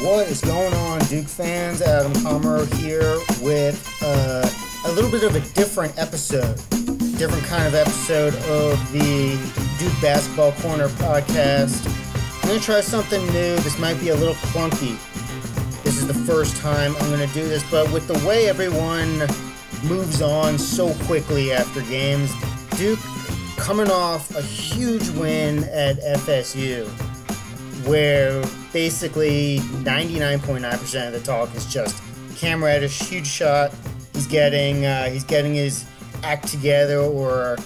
What is going on, Duke fans? Adam Comer here with uh, a little bit of a different episode, different kind of episode of the Duke Basketball Corner podcast. I'm going to try something new. This might be a little clunky. This is the first time I'm going to do this, but with the way everyone moves on so quickly after games, Duke coming off a huge win at FSU where basically 99.9% of the talk is just Cam Reddish, huge shot. He's getting uh, he's getting his act together, or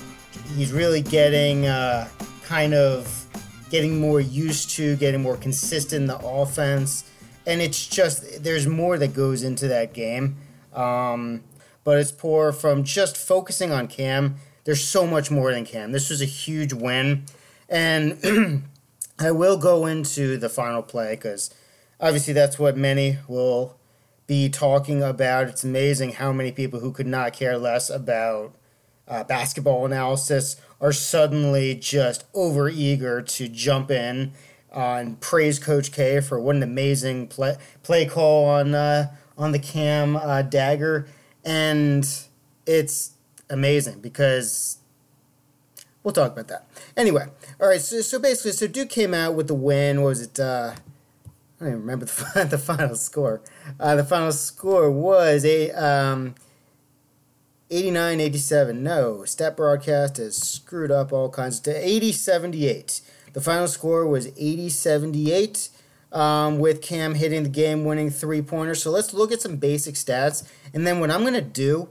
he's really getting uh, kind of getting more used to, getting more consistent in the offense. And it's just there's more that goes into that game, um, but it's poor from just focusing on Cam. There's so much more than Cam. This was a huge win, and I will go into the final play because obviously that's what many will be talking about. It's amazing how many people who could not care less about uh, basketball analysis are suddenly just over eager to jump in uh, praise Coach K for what an amazing play play call on uh, on the cam uh, dagger, and it's amazing because we'll talk about that. Anyway, all right. So, so basically, so Duke came out with the win. What was it? Uh, I don't even remember the, the final score. Uh, the final score was a um, 89-87. No, Stat Broadcast has screwed up all kinds. To 80-78. The final score was 80-78. Um, with Cam hitting the game-winning three-pointer. So let's look at some basic stats, and then what I'm gonna do,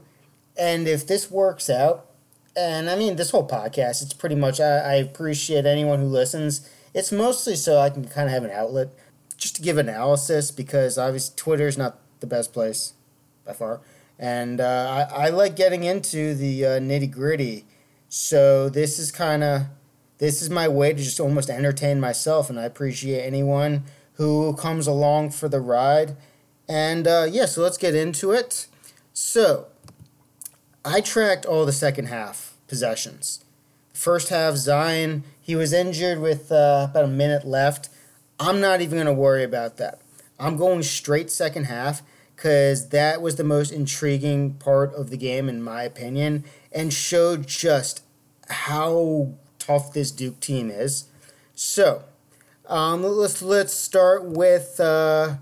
and if this works out, and I mean this whole podcast, it's pretty much I, I appreciate anyone who listens. It's mostly so I can kind of have an outlet, just to give analysis because obviously Twitter is not the best place by far, and uh, I, I like getting into the uh, nitty gritty. So this is kind of this is my way to just almost entertain myself, and I appreciate anyone who comes along for the ride. And uh, yeah, so let's get into it. So I tracked all the second half possessions. First half, Zion, he was injured with uh, about a minute left. I'm not even going to worry about that. I'm going straight second half because that was the most intriguing part of the game, in my opinion, and showed just how tough this Duke team is. So, um, let's let's start with uh,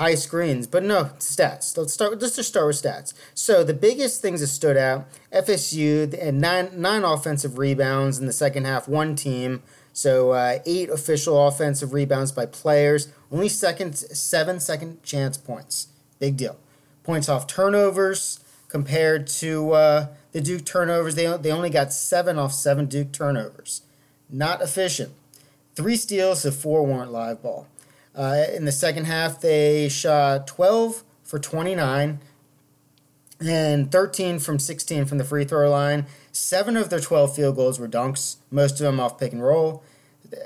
high screens, but no stats. Let's start. Let's just start with stats. So the biggest things that stood out: FSU and nine nine offensive rebounds in the second half. One team. So uh, eight official offensive rebounds by players. Only second seven second chance points. Big deal. Points off turnovers compared to uh, the Duke turnovers. They they only got seven off seven Duke turnovers. Not efficient. Three steals, so four weren't live ball. Uh, in the second half, they shot 12 for 29 and 13 from 16 from the free throw line. Seven of their 12 field goals were dunks, most of them off pick and roll.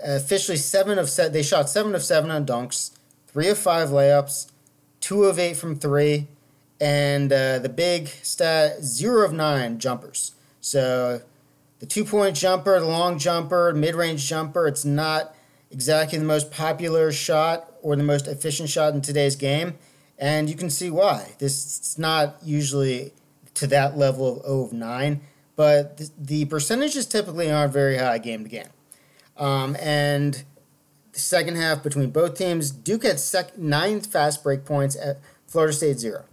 Officially, seven of set. They shot seven of seven on dunks, three of five layups, two of eight from three, and uh, the big stat zero of nine jumpers. So the two point jumper, the long jumper, mid range jumper. It's not exactly the most popular shot or the most efficient shot in today's game, and you can see why. This is not usually to that level of 0 of 9, but the, percentages typically aren't very high game to game. Um, and the second half between both teams, Duke had sec- nine fast break points at Florida State zero.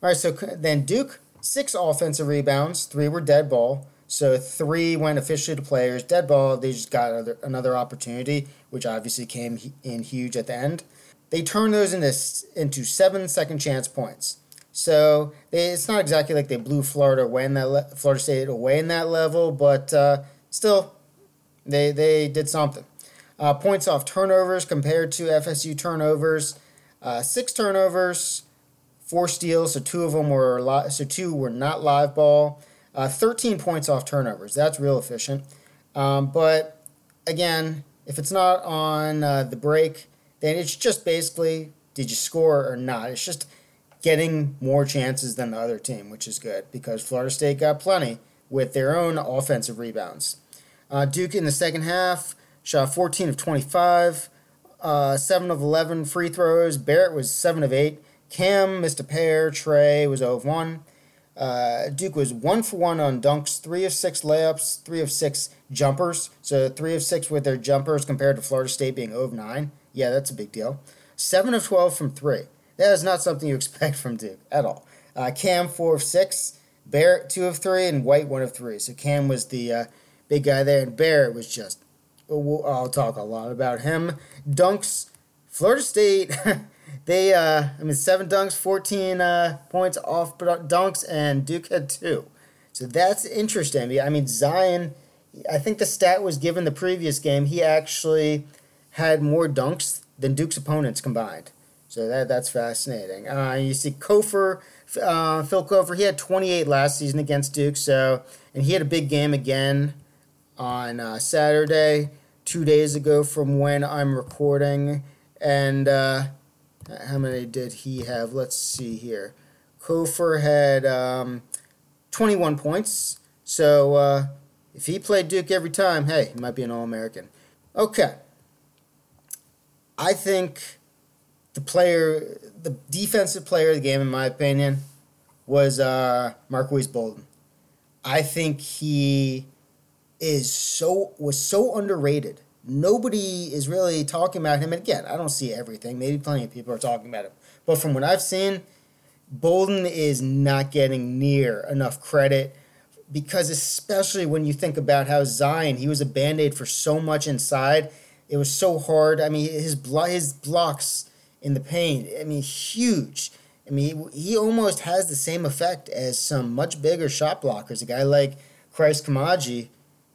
All right, so then Duke six offensive rebounds, three were dead ball. So three went officially to players. Dead ball, they just got another, another opportunity, which obviously came in huge at the end. They turned those into into seven second chance points. So they, it's not exactly like they blew Florida away in that le- Florida State away in that level, but uh, still, they they did something. Uh, points off turnovers compared to FSU turnovers, uh, six turnovers, four steals. So two of them were li- so two were not live ball. Uh, 13 points off turnovers. That's real efficient. Um, but again, if it's not on uh, the break, then it's just basically did you score or not? It's just getting more chances than the other team, which is good because Florida State got plenty with their own offensive rebounds. Uh, Duke in the second half shot 14 of 25 uh, 7 of 11 free throws. Barrett was 7 of 8. Cam missed a pair. Tre was 0 of 1. Uh, Duke was 1 for 1 on dunks, 3 of 6 layups, 3 of 6 jumpers. So 3 of 6 with their jumpers compared to Florida State being 0 of 9. Yeah, that's a big deal. 7 of 12 from 3. That is not something you expect from Duke at all. Uh, Cam, 4 of 6. Barrett, 2 of 3. And White, 1 of 3. So Cam was the uh, big guy there. And Barrett was just I'll talk a lot about him. Dunks, Florida State. they, uh, I mean, seven dunks, fourteen uh, points off dunks, and Duke had two. So that's interesting. I mean, Zion. I think the stat was given the previous game. He actually had more dunks than Duke's opponents combined. So that that's fascinating. Uh, you see, Cofer, uh, Phil Cofer, he had 28 last season against Duke. So and he had a big game again on uh, Saturday, two days ago from when I'm recording. And uh, how many did he have? Let's see here. Cofer had um, 21 points. So uh, if he played Duke every time, hey, he might be an All American. Okay. I think the player, the defensive player of the game, in my opinion, was uh, Marques Bolden. I think he is so was so underrated. Nobody is really talking about him. And again, I don't see everything. Maybe plenty of people are talking about him. But from what I've seen, Bolden is not getting near enough credit because especially when you think about how Zion, he was a band-aid for so much inside. It was so hard. I mean, his blo- his blocks in the paint, I mean, huge. I mean, he, he almost has the same effect as some much bigger shot blockers. A guy like Christ Koumadje,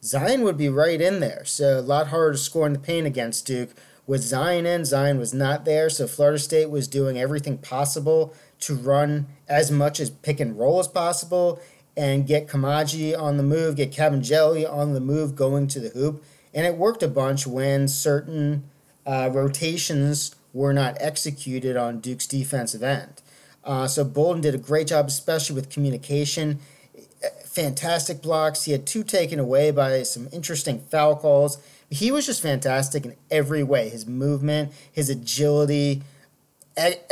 Zion would be right in there. So a lot harder to score in the paint against Duke. With Zion in, Zion was not there, so Florida State was doing everything possible to run as much as pick and roll as possible and get Koumadje on the move, get Kabengele on the move going to the hoop. And it worked a bunch when certain uh, rotations were not executed on Duke's defensive end. Uh, so Bolden did a great job, especially with communication fantastic blocks. He had two taken away by some interesting foul calls. He was just fantastic in every way. His movement, his agility,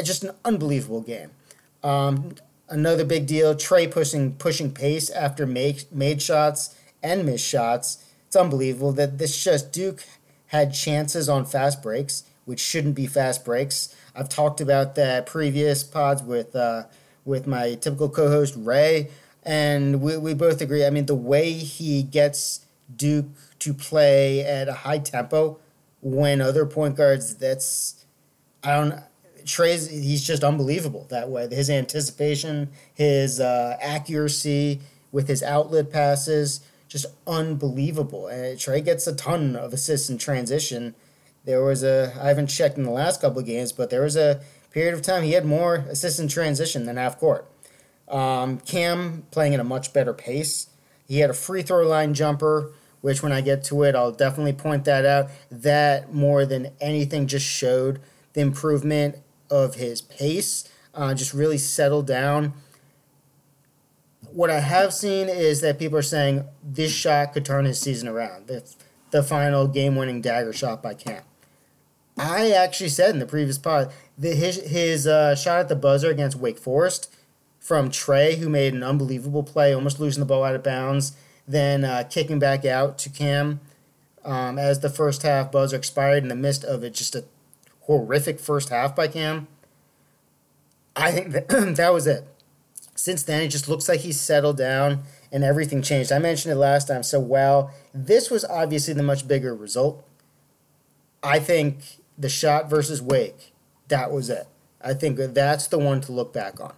just an unbelievable game. Um, another big deal: Tre pushing pushing pace after make, made shots and missed shots. It's unbelievable that this just Duke had chances on fast breaks, which shouldn't be fast breaks. I've talked about that previous pods with uh, with my typical co-host Ray and we, we both agree. I mean, the way he gets Duke to play at a high tempo when other point guards, that's I don't. Tre's he's just unbelievable that way. His anticipation, his uh, accuracy with his outlet passes, just unbelievable. And Tre gets a ton of assists in transition. There was a I haven't checked in the last couple of games, but there was a period of time he had more assists in transition than half court. Um, Cam playing at a much better pace. He had a free throw line jumper, which when I get to it, I'll definitely point that out. That more than anything just showed the improvement of his pace. Uh, just really settled down. What I have seen is that people are saying this shot could turn his season around. The, the final game winning dagger shot by Cam. I actually said in the previous pod that his, his uh, shot at the buzzer against Wake Forest from Tre, who made an unbelievable play, almost losing the ball out of bounds, then uh, kicking back out to Cam um, as the first half buzzer expired in the midst of it, just a horrific first half by Cam. I think that, that was it. Since then, it just looks like he's settled down and everything changed. I mentioned it last time. So, while this was obviously the much bigger result, I think the shot versus Wake, that was it. I think that's the one to look back on.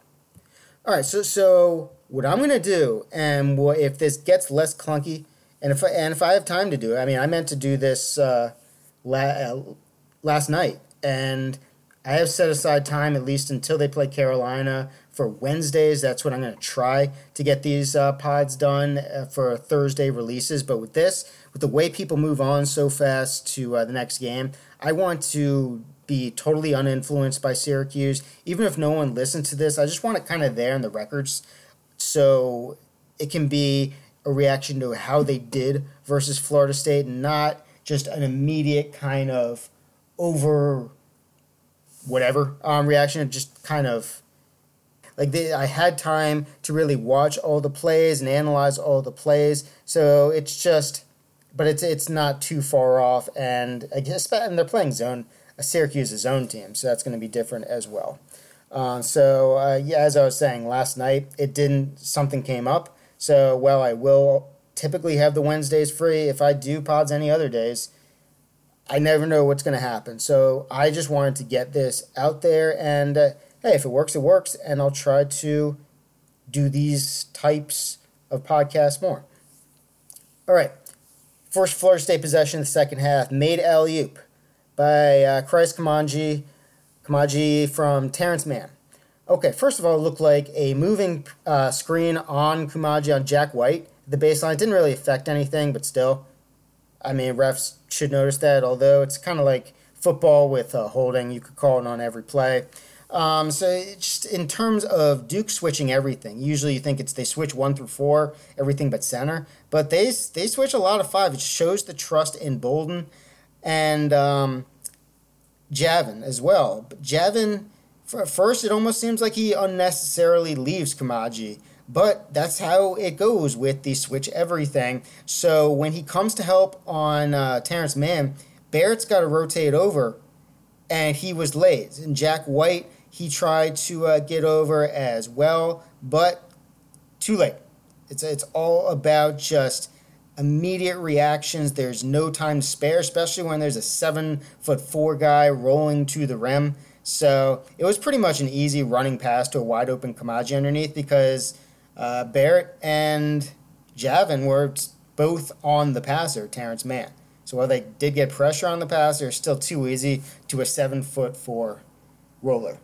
All right, so so what I'm gonna do, and what, if this gets less clunky, and if I, and if I have time to do it, I mean, I meant to do this uh, la- uh, last night, and I have set aside time at least until they play Carolina for Wednesdays. That's what I'm gonna try to get these uh, pods done uh, for Thursday releases. But with this, with the way people move on so fast to uh, the next game, I want to be totally uninfluenced by Syracuse. Even if no one listens to this, I just want it kind of there in the records so it can be a reaction to how they did versus Florida State, and not just an immediate kind of over whatever um, reaction. Just kind of like they, I had time to really watch all the plays and analyze all the plays. So it's just, but it's it's not too far off, and I guess and they're playing zone. Syracuse is zone team, so that's going to be different as well. Uh, so uh, yeah, as I was saying last night, it didn't. Something came up. So well, I will typically have the Wednesdays free. If I do pods any other days, I never know what's going to happen. So I just wanted to get this out there, and uh, hey, if it works, it works, and I'll try to do these types of podcasts more. All right, first Florida State possession, in the second half, made alley oop by uh, Christ Koumadje Koumadje from Terrence Mann. Okay, first of all, it looked like a moving uh, screen on Koumadje on Jack White. The baseline didn't really affect anything, but still, I mean, refs should notice that. Although it's kind of like football with uh, holding, you could call it on every play. Um, so just in terms of Duke switching everything, usually you think it's they switch one through four, everything but center, but they they switch a lot of five. It shows the trust in Bolden, and um, as well. But Javin, for first, it almost seems like he unnecessarily leaves Koumadje. But that's how it goes with the switch everything. So when he comes to help on uh, Terrence Mann, Barrett's got to rotate over, and he was late. And Jack White, he tried to uh, get over as well, but too late. It's it's all about just immediate reactions. There's no time to spare, especially when there's a seven foot four guy rolling to the rim. So it was pretty much an easy running pass to a wide open Koumadje underneath because uh, Barrett and Javin were both on the passer, Terrence Mann. So while they did get pressure on the passer, it's still too easy to a seven foot four roller.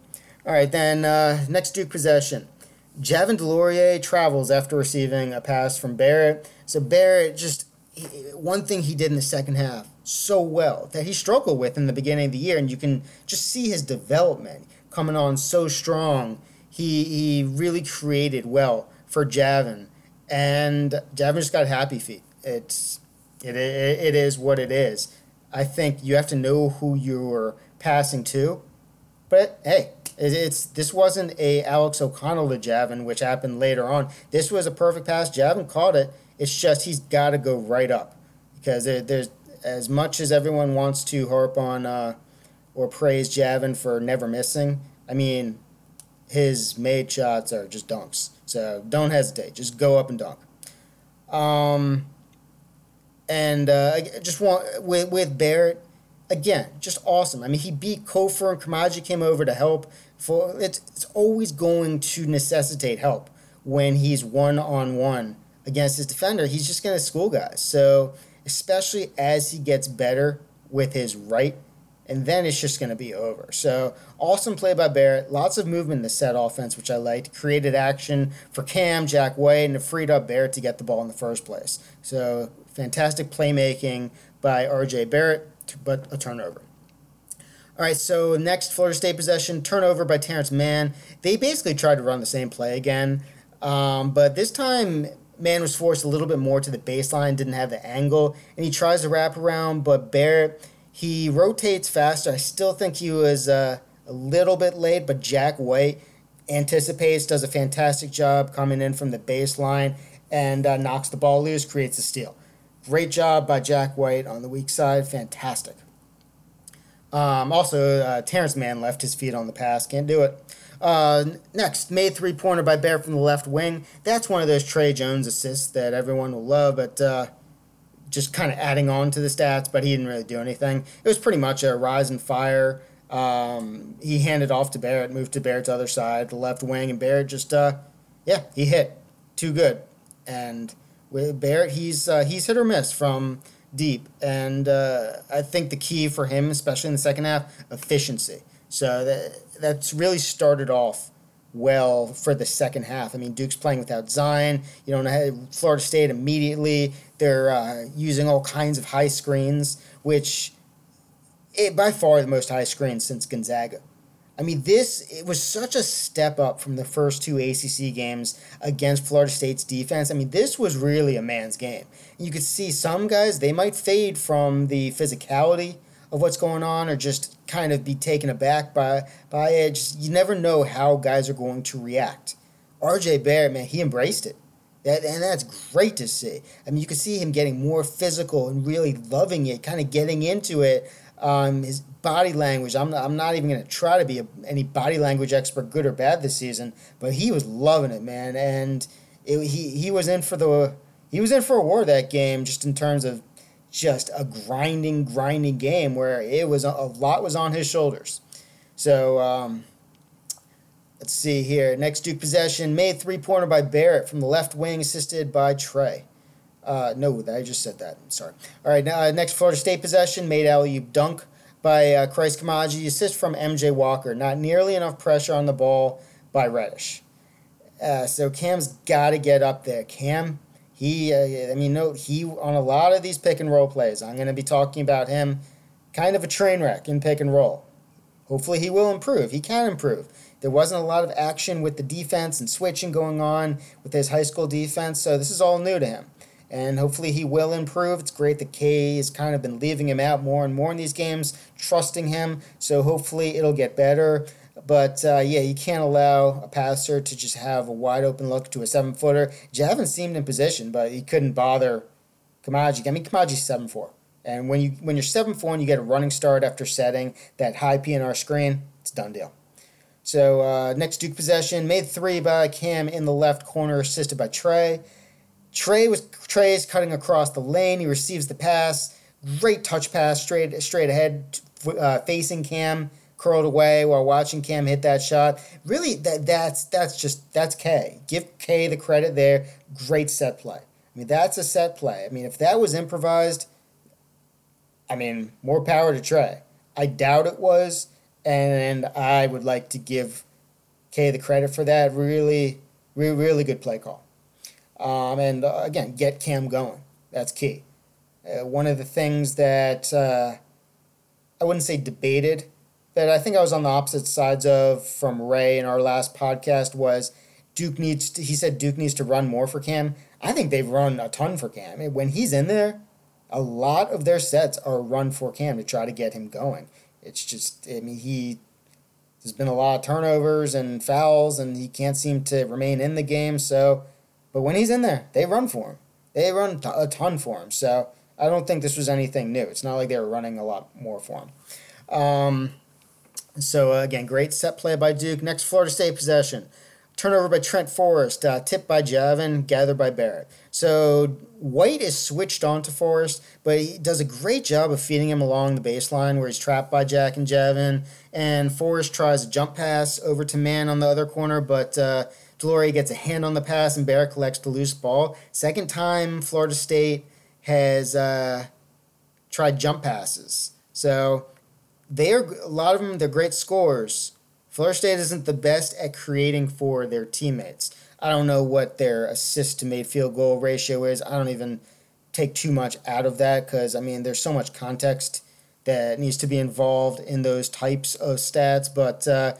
All right, then uh, next Duke possession. Javin DeLaurier travels after receiving a pass from Barrett. So Barrett just one thing he did in the second half so well that he struggled with in the beginning of the year, and you can just see his development coming on so strong. He he really created well for Javin, and Javin just got happy feet. It's it, it, it is what it is. I think you have to know who you're passing to, but hey, it's this wasn't a Alex O'Connell to Javin, which happened later on. This was a perfect pass. Javin caught it. It's just he's got to go right up because there, there's as much as everyone wants to harp on uh, or praise Javin for never missing. I mean, his made shots are just dunks. So don't hesitate. Just go up and dunk. Um, and uh, just want with with Barrett again, just awesome. I mean, he beat Cofer and Koumadje came over to help for it's it's always going to necessitate help when he's one on one against his defender. He's just going to school guys. So especially as he gets better with his right, and then it's just going to be over. So awesome play by Barrett. Lots of movement in the set offense, which I liked. Created action for Cam, Jack White, and it freed up Barrett to get the ball in the first place. So fantastic playmaking by R.J. Barrett, but a turnover. All right, so next Florida State possession, turnover by Terrence Mann. They basically tried to run the same play again, um, but this time Mann was forced a little bit more to the baseline, didn't have the angle, and he tries to wrap around, but Barrett, he rotates faster. I still think he was uh, a little bit late, but Jack White anticipates, does a fantastic job coming in from the baseline, and uh, knocks the ball loose, creates a steal. Great job by Jack White on the weak side, fantastic. Um, also, uh, Terrence Mann left his feet on the pass. Can't do it. Uh, next, made three pointer by Bear from the left wing. That's one of those Tre Jones assists that everyone will love, but uh, just kind of adding on to the stats, but he didn't really do anything. It was pretty much a rise and fire. Um, he handed off to Barrett, moved to Barrett's other side, the left wing, and Barrett just, uh, yeah, he hit. Too good. And with Barrett, he's uh, he's hit or miss from deep. And uh, I think the key for him, especially in the second half, efficiency. So that that's really started off well for the second half. I mean, Duke's playing without Zion. You don't Florida State immediately. They're uh, using all kinds of high screens, which it, by far the most high screens since Gonzaga. I mean, this it was such a step up from the first two ACC games against Florida State's defense. I mean, this was really a man's game. You could see some guys they might fade from the physicality of what's going on or just kind of be taken aback by by it. Just, you never know how guys are going to react. RJ Barrett, man, he embraced it. That, and that's great to see. I mean, you can see him getting more physical and really loving it, kind of getting into it. Um, his body language, I'm not, I'm not even going to try to be a, any body language expert, good or bad, this season, but he was loving it, man. And it, he, he was in for the he was in for a war that game, just in terms of just a grinding, grinding game where it was a, lot was on his shoulders. So um, let's see here. Next Duke possession made three pointer by Barrett from the left wing, assisted by Tre. Uh, no, I just said that. Sorry. All right, now uh, next Florida State possession made alley dunk by uh, Christ Koumadje, assist from MJ Walker. Not nearly enough pressure on the ball by Reddish. Uh, so Cam's got to get up there. Cam he, uh, I mean, no, he on a lot of these pick and roll plays. I'm going to be talking about him, kind of a train wreck in pick and roll. Hopefully, he will improve. He can improve. There wasn't a lot of action with the defense and switching going on with his high school defense, so this is all new to him. And hopefully, he will improve. It's great that K has kind of been leaving him out more and more in these games, trusting him. So hopefully, it'll get better. But uh, yeah, you can't allow a passer to just have a wide open look to a seven footer. Javin seemed in position, but he couldn't bother Koumadje. I mean, Koumadje's seven four, and when you when you're seven four and you get a running start after setting that high PNR screen, it's done deal. So uh, next Duke possession made three by Cam in the left corner, assisted by Tre. Tre was Tre is cutting across the lane. He receives the pass. Great touch pass straight straight ahead, uh, facing Cam curled away while watching Cam hit that shot. Really, that that's that's just that's K. Give K the credit there. Great set play. I mean, that's a set play. I mean, if that was improvised, I mean, more power to Tre. I doubt it was, and I would like to give K the credit for that. Really, really, really good play call. Um, and uh, again, get Cam going. That's key. Uh, one of the things that uh, I wouldn't say debated that I think I was on the opposite sides of from Ray in our last podcast was Duke needs to, he said Duke needs to run more for Cam. I think they've run a ton for Cam. when he's in there, a lot of their sets are run for Cam to try to get him going. It's just I mean he there's been a lot of turnovers and fouls and he can't seem to remain in the game so but when he's in there, they run for him. They run a ton for him. So I don't think this was anything new. It's not like they were running a lot more for him. Um, so uh, again, great set play by Duke. Next Florida State possession. Turnover by Trent Forrest, uh, tipped by Javin, gathered by Barrett. So White is switched on to Forrest, but he does a great job of feeding him along the baseline where he's trapped by Jack and Javin. And Forrest tries a jump pass over to Mann on the other corner, but uh, DeLaurier gets a hand on the pass and Barrett collects the loose ball. Second time Florida State has uh, tried jump passes. So they're a lot of them they're great scorers. Florida State isn't the best at creating for their teammates. I don't know what their assist to made field goal ratio is. I don't even take too much out of that because I mean there's so much context that needs to be involved in those types of stats. But uh,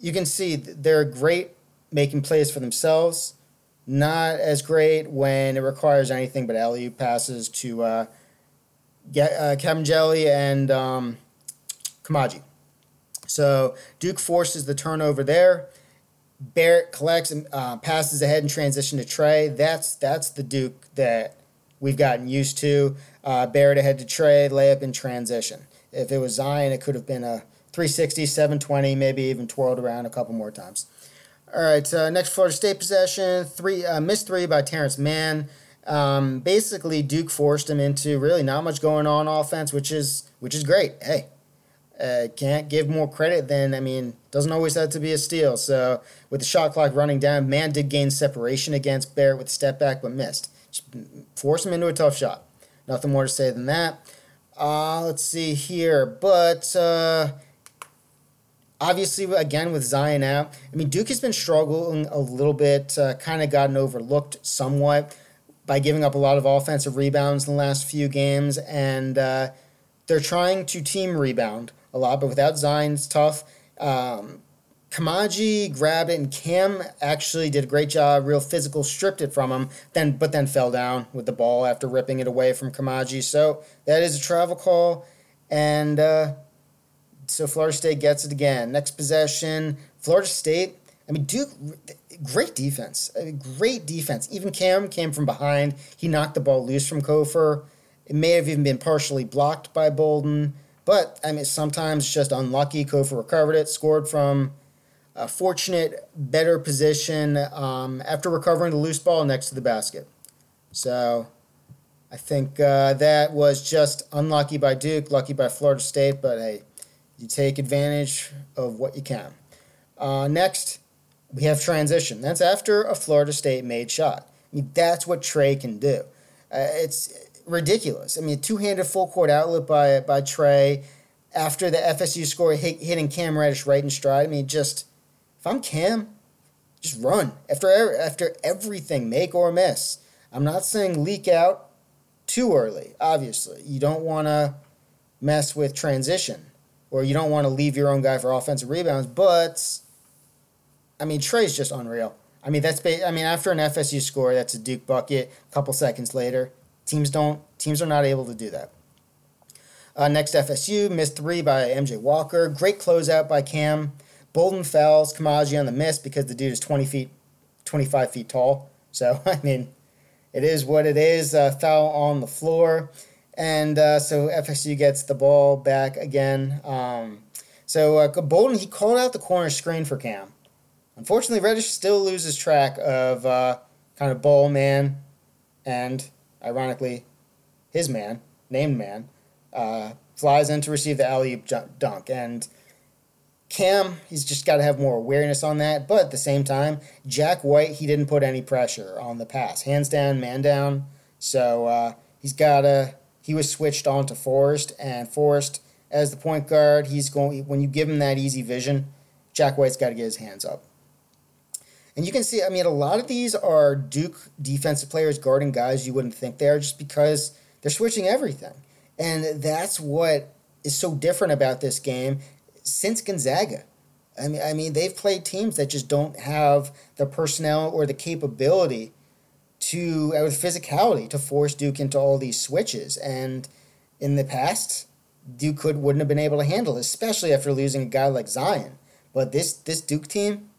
you can see they're great making plays for themselves. Not as great when it requires anything but alley passes to uh, get uh, Kabengele and um, Koumadje. So Duke forces the turnover there. Barrett collects and uh, passes ahead in transition to Tre. That's that's the Duke that we've gotten used to. Uh, Barrett ahead to Tre, layup in transition. If it was Zion, it could have been a 360, 720, maybe even twirled around a couple more times. All right, next Florida State possession, three uh, missed three by Terrence Mann. Um, basically, Duke forced him into really not much going on offense, which is which is great. Hey, uh, can't give more credit than, I mean, doesn't always have to be a steal. So with the shot clock running down, Mann did gain separation against Barrett with step back, but missed. Force him into a tough shot. Nothing more to say than that. Uh, let's see here. But uh, obviously, again, with Zion out, I mean, Duke has been struggling a little bit, uh, kind of gotten overlooked somewhat by giving up a lot of offensive rebounds in the last few games. And uh, they're trying to team rebound a lot, but without Zion, it's tough. Um, Koumadje grabbed it, and Cam actually did a great job, real physical, stripped it from him, then but then fell down with the ball after ripping it away from Koumadje. So that is a travel call. And uh, so Florida State gets it again. Next possession, Florida State. I mean, Duke, great defense. I mean, great defense. Even Cam came from behind. He knocked the ball loose from Cofer. It may have even been partially blocked by Bolden. But, I mean, sometimes just unlucky. Cofer recovered it, scored from a fortunate, better position um, after recovering the loose ball next to the basket. So I think uh, that was just unlucky by Duke, lucky by Florida State, but hey, you take advantage of what you can. Uh, next, we have transition. That's after a Florida State made shot. I mean, that's what Tre can do. Uh, it's ridiculous. I mean, two handed full court outlet by, by Tre after the FSU score hit, hitting Cam Reddish right in stride. I mean, just if I'm Cam, just run after after everything, make or miss. I'm not saying leak out too early. Obviously, you don't want to mess with transition, or you don't want to leave your own guy for offensive rebounds. But I mean, Tre's just unreal. I mean, that's I mean, after an FSU score, that's a Duke bucket. A couple seconds later, teams don't teams are not able to do that. Uh, next, FSU missed three by MJ Walker. Great closeout by Cam. Bolden fouls Koumadje on the miss because the dude is 20 feet, 25 feet tall. So, I mean, it is what it is. Uh, foul on the floor. And uh, so FSU gets the ball back again. Um, so uh, Bolden, he called out the corner screen for Cam. Unfortunately, Reddish still loses track of uh, kind of ball man and, ironically, his man, named Mann, uh, flies in to receive the alley dunk. And Cam, he's just got to have more awareness on that. But at the same time, Jack White, he didn't put any pressure on the pass. Hands down, man down. So uh, he's got to, he was switched on to Forrest. And Forrest, as the point guard, he's going, when you give him that easy vision, Jack White's got to get his hands up. And you can see, I mean, a lot of these are Duke defensive players guarding guys you wouldn't think they are just because they're switching everything. And that's what is so different about this game since Gonzaga. I mean, I mean, they've played teams that just don't have the personnel or the capability to, the physicality to force Duke into all these switches. And in the past, Duke could wouldn't have been able to handle, especially after losing a guy like Zion. But this this Duke team,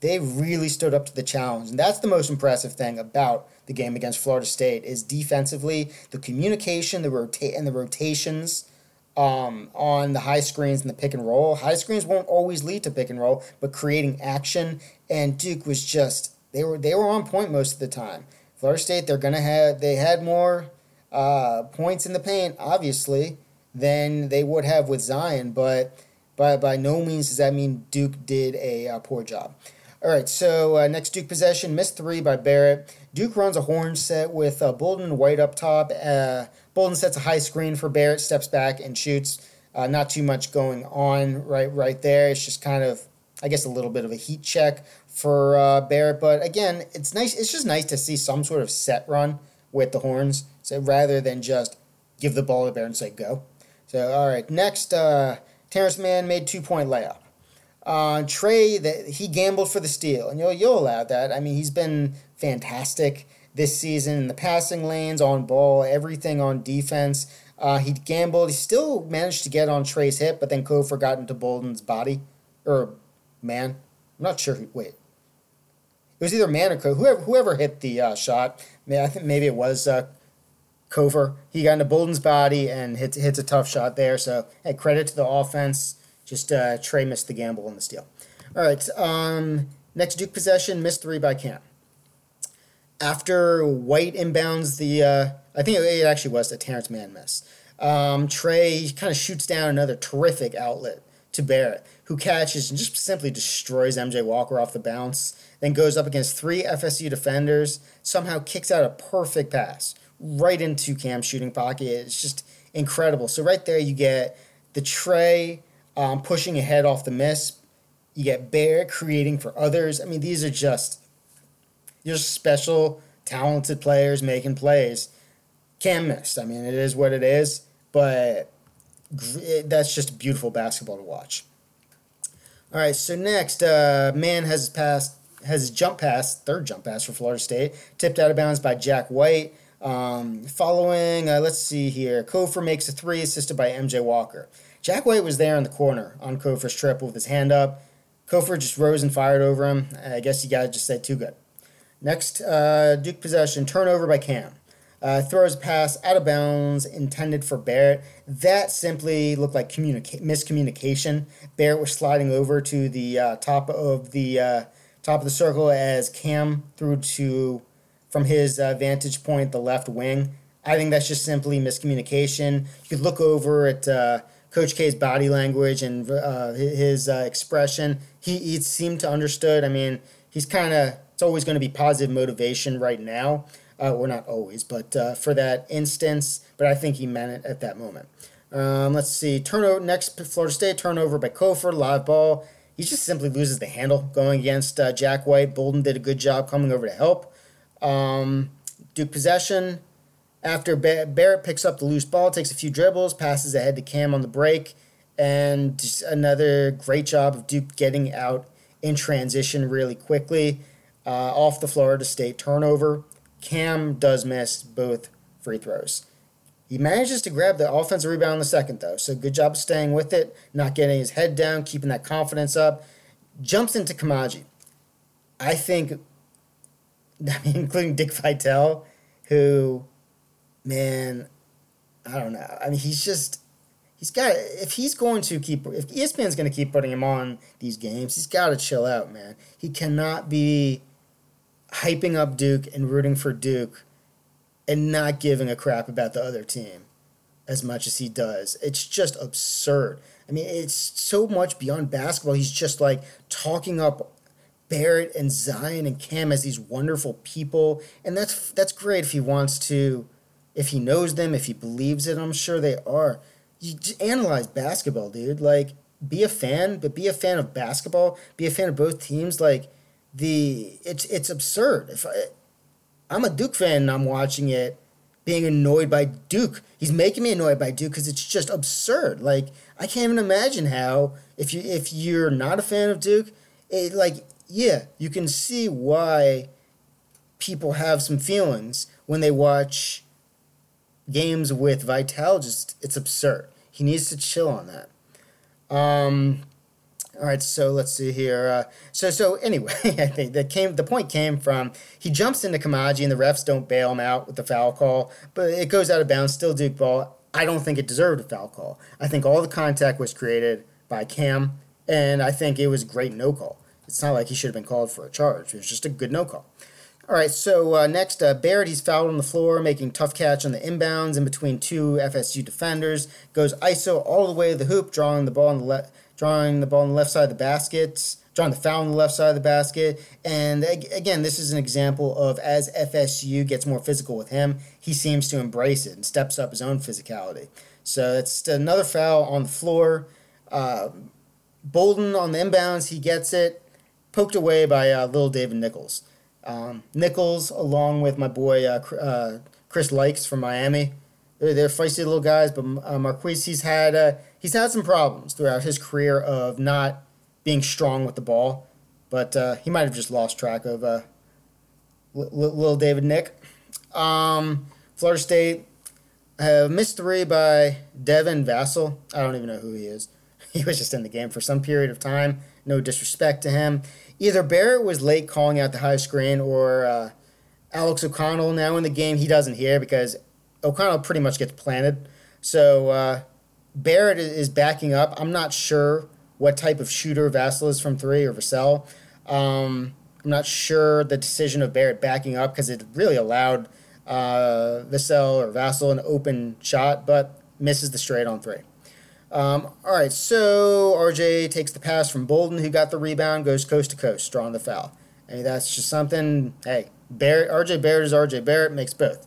they really stood up to the challenge, and that's the most impressive thing about the game against Florida State is defensively the communication, the rotate, and the rotations um, on the high screens and the pick and roll. High screens won't always lead to pick and roll, but creating action. And Duke was just they were they were on point most of the time. Florida State they're gonna have they had more uh, points in the paint obviously than they would have with Zion, but by by no means does that mean Duke did a uh, poor job. All right, so uh, next Duke possession, missed three by Barrett. Duke runs a horn set with uh, Bolden White up top. Uh, Bolden sets a high screen for Barrett, steps back and shoots. Uh, not too much going on right right there. It's just kind of, I guess, a little bit of a heat check for uh, Barrett. But again, it's nice. It's just nice to see some sort of set run with the horns, so rather than just give the ball to Barrett and say go. So all right, next, uh, Terrence Mann made two point layup. Uh, Tre, that he gambled for the steal, and you'll you'll allow that. I mean, he's been fantastic this season in the passing lanes, on ball, everything on defense. Uh, he gambled. He still managed to get on Tre's hip, but then Cofer got into Bolden's body, or man, I'm not sure. Who, wait, it was either man or. Whoever whoever hit the uh, shot. I think maybe it was uh, Cofer. He got into Bolden's body and hits hits a tough shot there. So hey, credit to the offense. Just uh, Tre missed the gamble in the steal. All right. Um, next Duke possession, missed three by Cam after White inbounds the, uh, I think it actually was the Terrence Mann miss. Um, Tre kind of shoots down another terrific outlet to Barrett, who catches and just simply destroys MJ Walker off the bounce. Then goes up against three FSU defenders, somehow kicks out a perfect pass right into Cam's shooting pocket. It's just incredible. So right there, you get the Tre um, pushing ahead off the miss. You get Bear creating for others. I mean, these are just just special, talented players making plays. Cam missed. I mean, it is what it is, but that's just beautiful basketball to watch. All right, so next, uh, Mann has passed has jump pass, third jump pass for Florida State, tipped out of bounds by Jack White. Um, following, uh, let's see here. Cofer makes a three, assisted by MJ Walker. Jack White was there in the corner on Cofer's triple with his hand up. Cofer just rose and fired over him. I guess you gotta just said too good. Next, uh, Duke possession, turnover by Cam. Uh, throws a pass out of bounds intended for Barrett. That simply looked like communica- miscommunication. Barrett was sliding over to the uh, top of the uh, top of the circle as Cam threw to from his uh, vantage point the left wing. I think that's just simply miscommunication. You could look over at uh, Coach K's body language and uh, his expression. He, he seemed to understood. I mean, he's kind of it's always going to be positive motivation right now uh, or not always, but uh, for that instance. But I think he meant it at that moment. Um, let's see. Turnover next Florida State turnover by Cofer, live ball. He just simply loses the handle going against uh, Jack White. Bolden did a good job coming over to help. Um, Duke possession. After Barrett picks up the loose ball, takes a few dribbles, passes ahead to Cam on the break, and another great job of Duke getting out in transition really quickly uh, off the Florida State turnover. Cam does miss both free throws. He manages to grab the offensive rebound in the second, though. So good job staying with it, not getting his head down, keeping that confidence up. Jumps into Koumadje. I think, I mean, including Dick Vitale, who, man, I don't know. I mean, he's just, he's got, if he's going to keep, if ESPN's going to keep putting him on these games, he's got to chill out, man. He cannot be hyping up Duke and rooting for Duke and not giving a crap about the other team as much as he does. It's just absurd. I mean, it's so much beyond basketball. He's just like talking up Barrett and Zion and Cam as these wonderful people, and that's that's great if he wants to, if he knows them, if he believes it. I'm sure they are. You analyze basketball, dude. Like, be a fan, but be a fan of basketball. Be a fan of both teams. Like, the it's it's absurd. If I, I'm a Duke fan and I'm watching it, being annoyed by Duke, he's making me annoyed by Duke because it's just absurd. Like I can't even imagine how if you if you're not a fan of Duke, it like yeah, you can see why people have some feelings when they watch games with Vitale. Just it's absurd. He needs to chill on that. Um, all right, so let's see here. Uh, so so anyway, I think that came the point came from he jumps into Koumadje and the refs don't bail him out with the foul call, but it goes out of bounds, still Duke ball. I don't think it deserved a foul call. I think all the contact was created by Cam, and I think it was great no call. It's not like he should have been called for a charge. It was just a good no call. All right, so uh, next, uh, Barrett, he's fouled on the floor, making tough catch on the inbounds in between two FSU defenders. Goes ISO all the way to the hoop, drawing the ball on the left drawing the ball on the left side of the basket, drawing the foul on the left side of the basket. And again, this is an example of as FSU gets more physical with him, he seems to embrace it and steps up his own physicality. So it's another foul on the floor. Uh, Bolden on the inbounds, he gets it poked away by uh, little David Nichols. Um, Nichols, along with my boy uh, uh Chris Lykes from Miami, they're, they're feisty little guys, but uh, Marques, he's had uh, he's had some problems throughout his career of not being strong with the ball, but uh, he might have just lost track of uh, little David Nick. Um, Florida State uh, missed three by Devin Vassell. I don't even know who he is. He was just in the game for some period of time. No disrespect to him. Either Barrett was late calling out the high screen or uh, Alex O'Connell now in the game. He doesn't hear because O'Connell pretty much gets planted. So uh, Barrett is backing up. I'm not sure what type of shooter Vassell is from three or Vassell. Um, I'm not sure the decision of Barrett backing up because it really allowed uh, Vassell or Vassell an open shot, but misses the straight on three. Um, all right, so RJ takes the pass from Bolden, who got the rebound, goes coast to coast, drawing the foul. And that's just something. Hey, Barrett, RJ Barrett is RJ Barrett, makes both.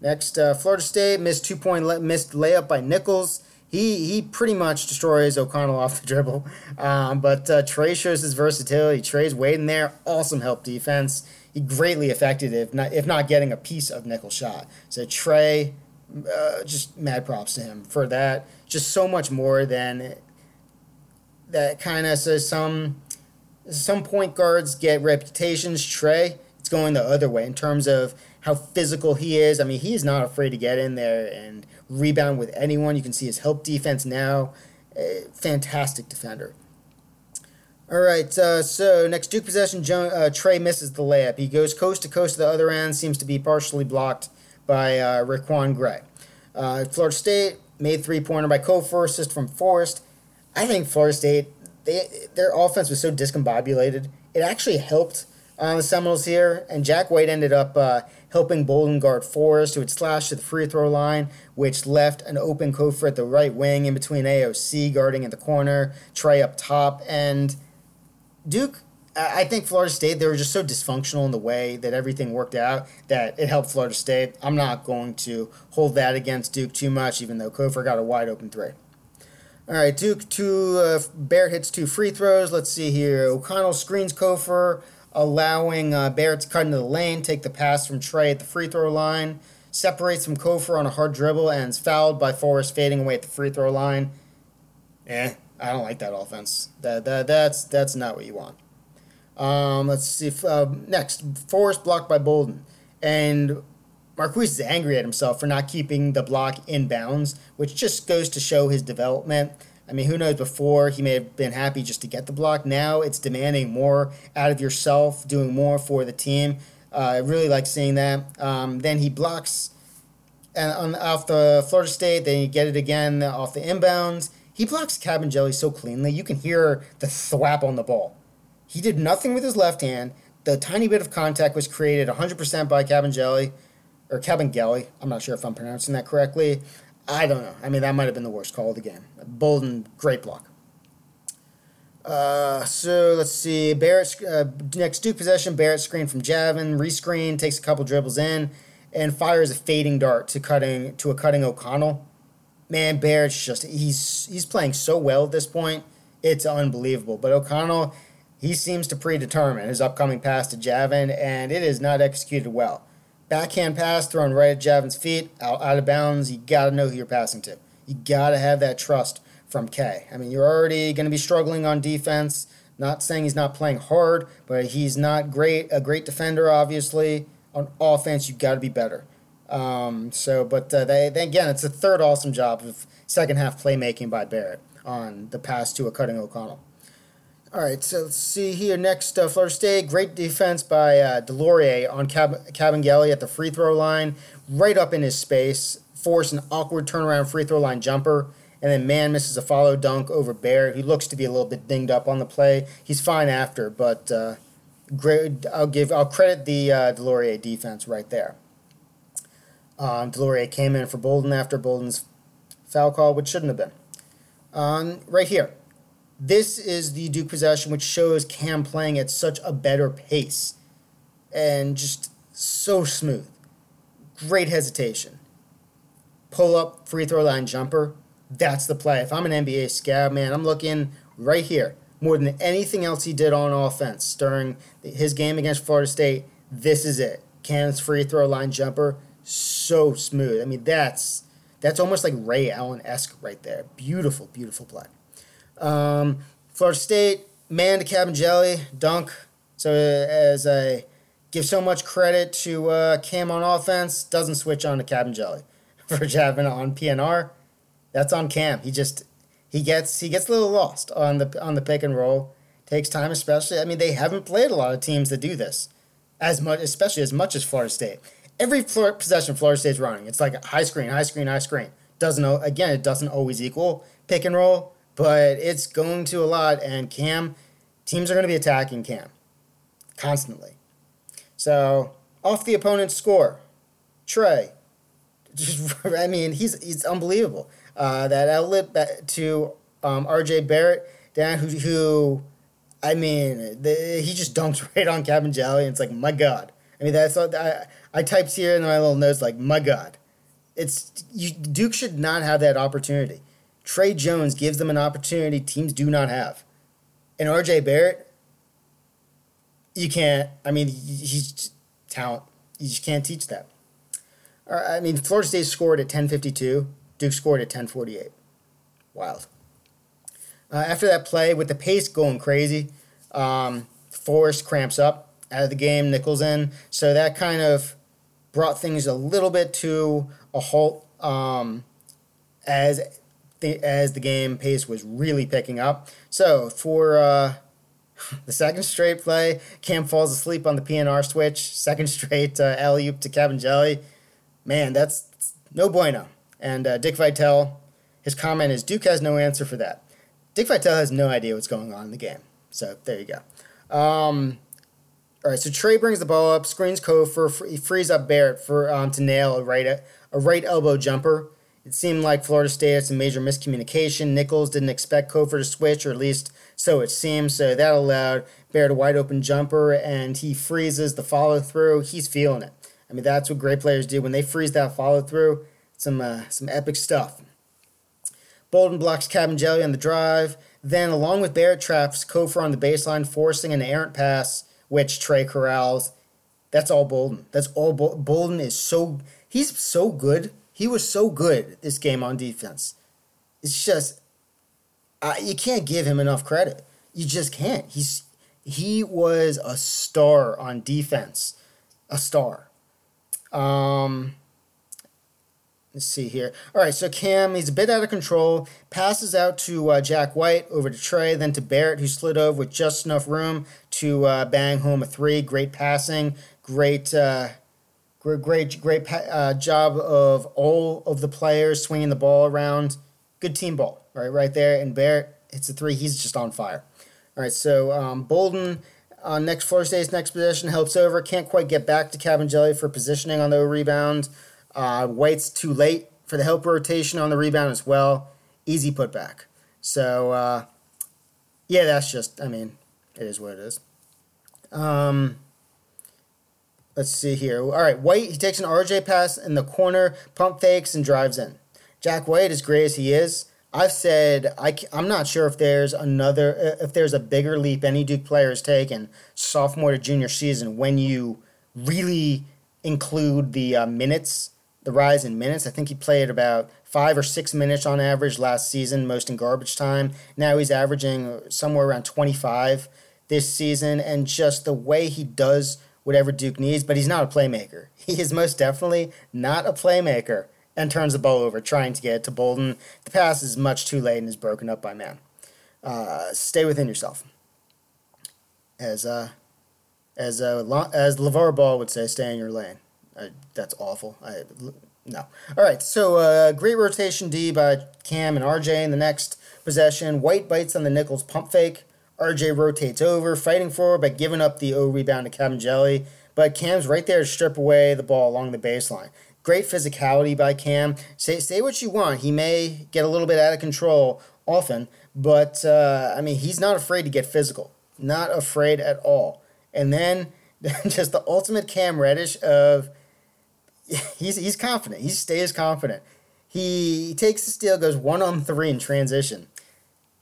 Next, uh, Florida State missed two point le- missed layup by Nichols. He he pretty much destroys O'Connell off the dribble. Um, but uh, Tre shows his versatility. Tre's waiting there. Awesome help defense. He greatly affected if not if not getting a piece of nickel shot. So Tre, uh, just mad props to him for that. Just so much more than that. Kind of says some some point guards get reputations. Tre, it's going the other way in terms of how physical he is. I mean, he's not afraid to get in there and rebound with anyone. You can see his help defense now. Fantastic defender. All right, uh, so next Duke possession, jo- uh, Tre misses the layup. He goes coast to coast to the other end, seems to be partially blocked by uh, RaiQuan Gray. Uh, Florida State made three pointer by Cofer, assist from Forrest. I think Florida State, they their offense was so discombobulated. It actually helped uh, the Seminoles here, and Jack White ended up uh, helping Bolden guard Forrest, who had slashed to the free throw line, which left an open Cofer at the right wing in between AOC guarding in the corner, Tre up top, and Duke. I think Florida State, they were just so dysfunctional in the way that everything worked out that it helped Florida State. I'm not going to hold that against Duke too much, even though Cofer got a wide open three. All right, Duke two uh, Barrett hits two free throws. Let's see here. O'Connell screens Cofer, allowing uh, Barrett to cut into the lane, take the pass from Tre at the free throw line, separates from Cofer on a hard dribble, and is fouled by Forrest fading away at the free throw line. Eh, I don't like that offense. That, that that's that's not what you want. Um, let's see. If, uh, next, Forrest blocked by Bolden, and Marques is angry at himself for not keeping the block in bounds, which just goes to show his development. I mean, who knows? Before he may have been happy just to get the block. Now it's demanding more out of yourself, doing more for the team. Uh, I really like seeing that. Um, then he blocks and on off the Florida State. Then you get it again off the inbounds. He blocks Kabengele so cleanly. You can hear the thwap on the ball. He did nothing with his left hand. The tiny bit of contact was created 100% by Kabengele, or Kabengele. I'm not sure if I'm pronouncing that correctly. I don't know. I mean, that might have been the worst call of the game. Bolden, great block. Uh, so let's see. Barrett uh, next Duke possession. Barrett screen from Javin, rescreen, takes a couple dribbles in, and fires a fading dart to cutting to a cutting O'Connell. Man, Barrett's just he's he's playing so well at this point. It's unbelievable. But O'Connell, he seems to predetermine his upcoming pass to Javin, and it is not executed well. Backhand pass thrown right at Javin's feet, out, out of bounds. You got to know who you're passing to. You got to have that trust from K. I mean, you're already going to be struggling on defense. Not saying he's not playing hard, but he's not great. A great defender, obviously. On offense, you got to be better. Um, so, but uh, they, they, again, it's a third awesome job of second half playmaking by Barrett on the pass to a cutting O'Connell. All right, so let's see here. Next, uh, Florida State, great defense by uh, DeLaurier on Cab- Kabengele at the free throw line, right up in his space, force an awkward turnaround free throw line jumper, and then Mann misses a follow dunk over Bear, who looks to be a little bit dinged up on the play. He's fine after, but uh, great. I'll give I'll credit the uh, DeLaurier defense right there. Um, DeLaurier came in for Bolden after Bolden's foul call, which shouldn't have been. Um, right here, this is the Duke possession, which shows Cam playing at such a better pace and just so smooth. Great hesitation. Pull up free throw line jumper. That's the play. If I'm an NBA scout, man, I'm looking right here. More than anything else he did on offense during his game against Florida State, this is it. Cam's free throw line jumper, so smooth. I mean, that's that's almost like Ray Allen esque right there. Beautiful, beautiful play. Um, Florida State, Mann to Kabengele, dunk. So as I give so much credit to uh, Cam on offense, doesn't switch on to Kabengele for Javin on PNR. That's on Cam. He just he gets he gets a little lost on the on the pick and roll. Takes time, especially. I mean, they haven't played a lot of teams that do this as much, especially as much as Florida State. Every floor, possession Florida State's running, it's like high screen, high screen, high screen. Doesn't again, it doesn't always equal pick and roll but it's going to a lot. And Cam, teams are going to be attacking Cam constantly. So off the opponent's score, Tre. Just, I mean, he's he's unbelievable. Uh, that outlet to um, R.J. Barrett, down who, who I mean, the, he just dunks right on Kabengele, and it's like, my God. I mean, that's I, I typed here in my little notes, like, my God. It's you, Duke should not have that opportunity. Tre Jones gives them an opportunity teams do not have. And RJ Barrett, you can't, I mean, he's talent. You just can't teach that. I mean, Florida State scored at 1052, Duke scored at 1048. Wild. Uh, after that play, with the pace going crazy, um, Forrest cramps up out of the game, Nichols in. So that kind of brought things a little bit to a halt um, as the as the game pace was really picking up. So for uh, the second straight play, Cam falls asleep on the PNR switch. Second straight uh, alley oop to Kabengele. Man, that's no bueno. And uh, Dick Vitale, his comment is Duke has no answer for that. Dick Vitale has no idea what's going on in the game. So there you go. Um, all right, so Tre brings the ball up, screens he frees up Barrett for um, to nail a right a right elbow jumper. It seemed like Florida State had some major miscommunication. Nichols didn't expect Cofer to switch, or at least so it seemed. So that allowed Barrett a wide open jumper, and he freezes the follow through. He's feeling it. I mean, that's what great players do when they freeze that follow through. Some uh, some epic stuff. Bolden blocks Kabengele on the drive. Then, along with Barrett, traps Cofer on the baseline, forcing an errant pass, which Tre corrals. That's all Bolden. That's all Bolden is so. He's so good he was so good this game on defense. It's just uh, you can't give him enough credit. You just can't. He's he was a star on defense, a star. Um, let's see here. All right, so Cam, he's a bit out of control. Passes out to uh, Jack White, over to Tre, then to Barrett, who slid over with just enough room to uh, bang home a three. Great passing, great uh, Great, great uh, job of all of the players swinging the ball around. Good team ball, right, right there. And Barrett hits a three. He's just on fire. All right, so um, Bolden on next Florida State's next possession helps over. Can't quite get back to Kabengele for positioning on the rebound. Uh, White's too late for the help rotation on the rebound as well. Easy putback. So uh, yeah, that's just. I mean, it is what it is. Um, Let's see here. All right, White, he takes an RJ pass in the corner, pump fakes, and drives in. Jack White, as great as he is, I've said I, I'm not sure if there's another, uh, if there's a bigger leap any Duke player has taken sophomore to junior season when you really include the uh, minutes, the rise in minutes. I think he played about five or six minutes on average last season, most in garbage time. Now he's averaging somewhere around 25 this season, and just the way he does whatever Duke needs, but he's not a playmaker. He is most definitely not a playmaker and turns the ball over trying to get it to Bolden. The pass is much too late and is broken up by Mann. Uh, stay within yourself. As uh, as uh, as LeVar Ball would say, stay in your lane. I, that's awful. I no. All right. So uh, great rotation D by Cam and RJ in the next possession. White bites on the Nichols pump fake. RJ rotates over, fighting forward but giving up the O rebound to Kabengele, but Cam's right there to strip away the ball along the baseline. Great physicality by Cam. Say say what you want. He may get a little bit out of control often, but uh, I mean he's not afraid to get physical. Not afraid at all. And then just the ultimate Cam Reddish of he's he's confident. He stays confident. He takes the steal, goes one on three in transition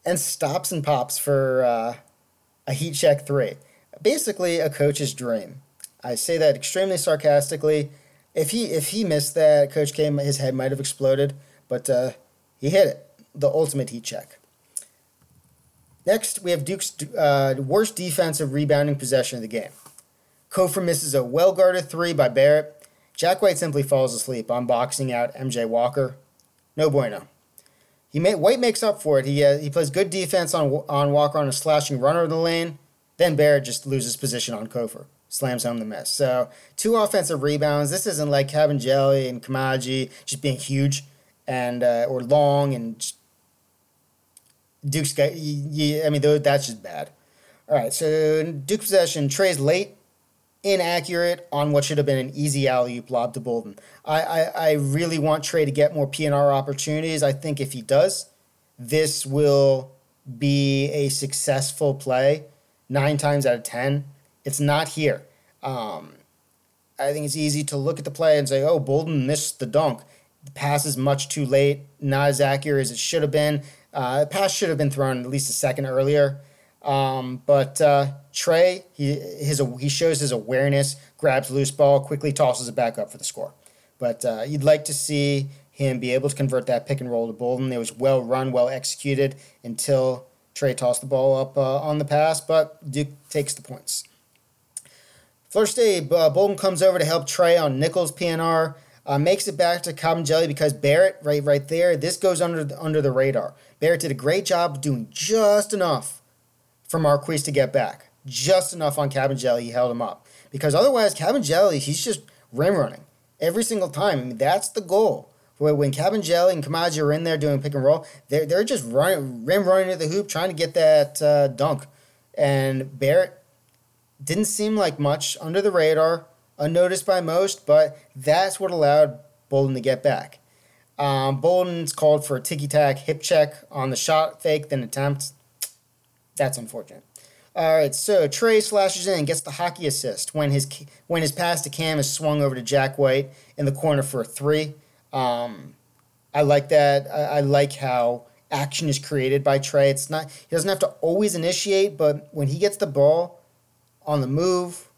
and stops and pops for uh, a heat check three. Basically, a coach's dream. I say that extremely sarcastically. If he if he missed that, Coach K, his head might have exploded, but uh, he hit it. The ultimate heat check. Next, we have Duke's uh, worst defensive rebounding possession of the game. Cofer misses a well guarded three by Barrett. Jack White simply falls asleep on boxing out MJ Walker. No bueno. He may, White makes up for it. He uh, he plays good defense on on Walker on a slashing runner in the lane. Then Barrett just loses position on Cofer, slams home the miss. So two offensive rebounds. This isn't like Kabengele and Koumadje just being huge and uh, or long and Duke's got. I mean, that's just bad. All right, so Duke possession. Tre's late inaccurate on what should have been an easy alley oop lob to Bolden. I, I, I really want Tre to get more PNR opportunities. I think if he does, this will be a successful play nine times out of ten. It's not here. Um, I think it's easy to look at the play and say, oh, Bolden missed the dunk. The pass is much too late, not as accurate as it should have been. Uh, the pass should have been thrown at least a second earlier. Um, but uh, Tre, he his he shows his awareness, grabs loose ball, quickly tosses it back up for the score. But uh, you'd like to see him be able to convert that pick and roll to Bolden. It was well run, well executed until Tre tossed the ball up uh, on the pass, but Duke takes the points. Florida State, uh, Bolden comes over to help Tre on Nichols PNR. Uh, makes it back to Kabengele because Barrett, right, right there, this goes under the, under the radar. Barrett did a great job doing just enough for Marques to get back, just enough on Kabengele. He held him up because otherwise, Kabengele, he's just rim running every single time. I mean, that's the goal. When Kabengele and Koumadje are in there doing pick and roll, they're, they're just running, rim running to the hoop, trying to get that uh, dunk. And Barrett didn't seem like much under the radar unnoticed by most, but that's what allowed Bolden to get back. Um, Bolden's called for a ticky tack hip check on the shot fake, then attempt. That's unfortunate. All right, so Tre slashes in and gets the hockey assist when his when his pass to Cam is swung over to Jack White in the corner for a three. Um, I like that. I, I like how action is created by Tre. It's not he doesn't have to always initiate, but when he gets the ball on the move,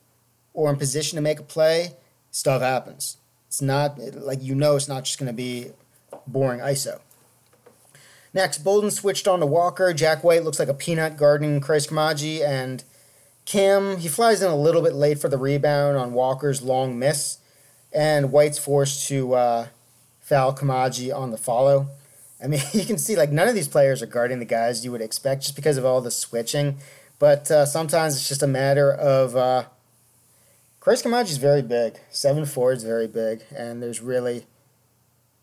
or in position to make a play, stuff happens. It's not like you know it's not just going to be boring ISO. Next, Bolden switched on to Walker. Jack White looks like a peanut guarding Christ Koumadje, and Kim, he flies in a little bit late for the rebound on Walker's long miss, and White's forced to uh, foul Koumadje on the follow. I mean, you can see like none of these players are guarding the guys you would expect just because of all the switching, but uh, sometimes it's just a matter of uh, Christ Koumadje is very big. Seven four is very big, and there's really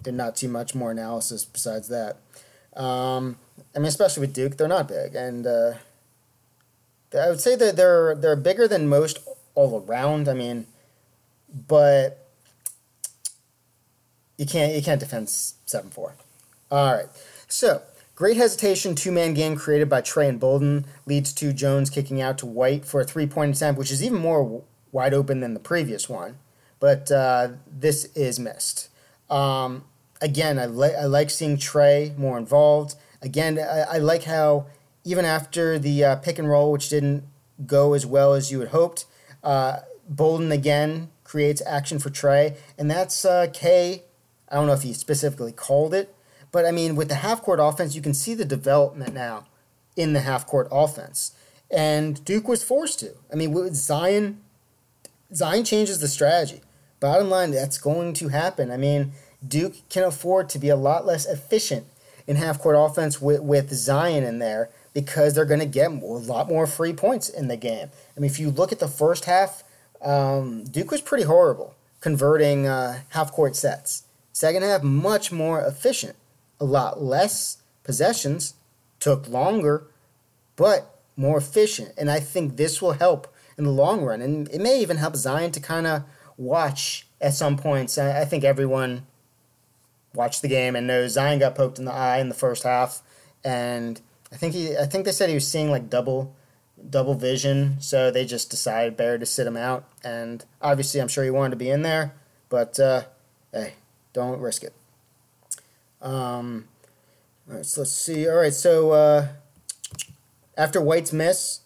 not too much more analysis besides that. Um, I mean, especially with Duke, they're not big, and uh, I would say that they're they're bigger than most all around. I mean, but you can't you can't defend seven four. All right, so great hesitation two man game created by Tre and Bolden leads to Jones kicking out to White for a three point attempt, which is even more wide open than the previous one, but uh, this is missed. Um, again, I, li- I like seeing Tre more involved. Again, I, I like how even after the uh, pick and roll, which didn't go as well as you had hoped, uh, Bolden again creates action for Tre, and that's uh, K. I don't know if he specifically called it, but I mean, with the half court offense, you can see the development now in the half court offense. And Duke was forced to. I mean, Zion Zion changes the strategy. Bottom line, that's going to happen. I mean, Duke can afford to be a lot less efficient in half court offense with, with Zion in there because they're going to get a lot more free points in the game. I mean, if you look at the first half, um, Duke was pretty horrible converting uh, half court sets. Second half, much more efficient. A lot less possessions, took longer, but more efficient. And I think this will help in the long run. And it may even help Zion to kind of watch at some points. I, I think everyone watched the game and knows Zion got poked in the eye in the first half, and I think he I think they said he was seeing like double double vision, so they just decided better to sit him out. And obviously, I'm sure he wanted to be in there, but uh, hey, don't risk it. Um, all right, so let's see. All right, so uh, after White's miss,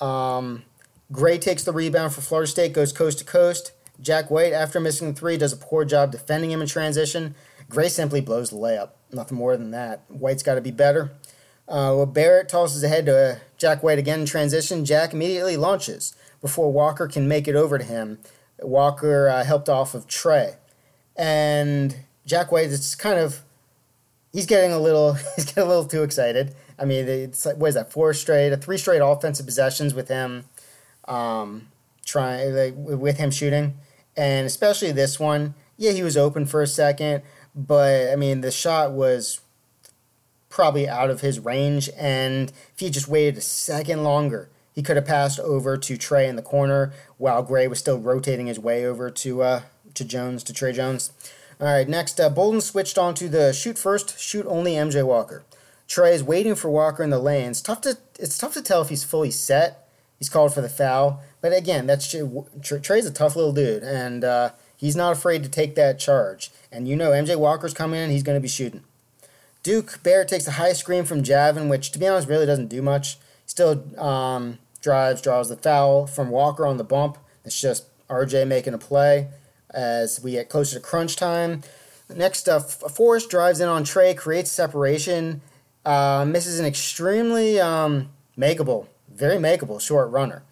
um, Gray takes the rebound for Florida State, goes coast to coast. Jack White, after missing the three, does a poor job defending him in transition. Gray simply blows the layup. Nothing more than that. White's got to be better. Uh, well, Barrett tosses ahead to uh, Jack White again in transition. Jack immediately launches before Walker can make it over to him. Walker uh, helped off of Tre. And Jack White is kind of he's getting a little he's getting a little too excited. I mean, it's like what is that? Four straight, a three straight offensive possessions with him um, trying like with him shooting, and especially this one. Yeah, he was open for a second, but I mean the shot was probably out of his range, and if he just waited a second longer, he could have passed over to Tre in the corner while Gray was still rotating his way over to uh, to Jones to Tre Jones. All right, next, uh, Bolden switched on to the shoot first, shoot only MJ Walker. Tre is waiting for Walker in the lanes. Tough to it's tough to tell if he's fully set He's called for the foul. But again, that's Tre's a tough little dude, and uh, he's not afraid to take that charge. And you know, MJ Walker's coming in, he's going to be shooting. Duke Barrett takes a high screen from Javin, which to be honest really doesn't do much. Still um, drives, draws the foul from Walker on the bump. It's just RJ making a play as we get closer to crunch time. Next up, Forrest drives in on Tre, creates separation, uh, misses an extremely um, makeable very makeable short runner.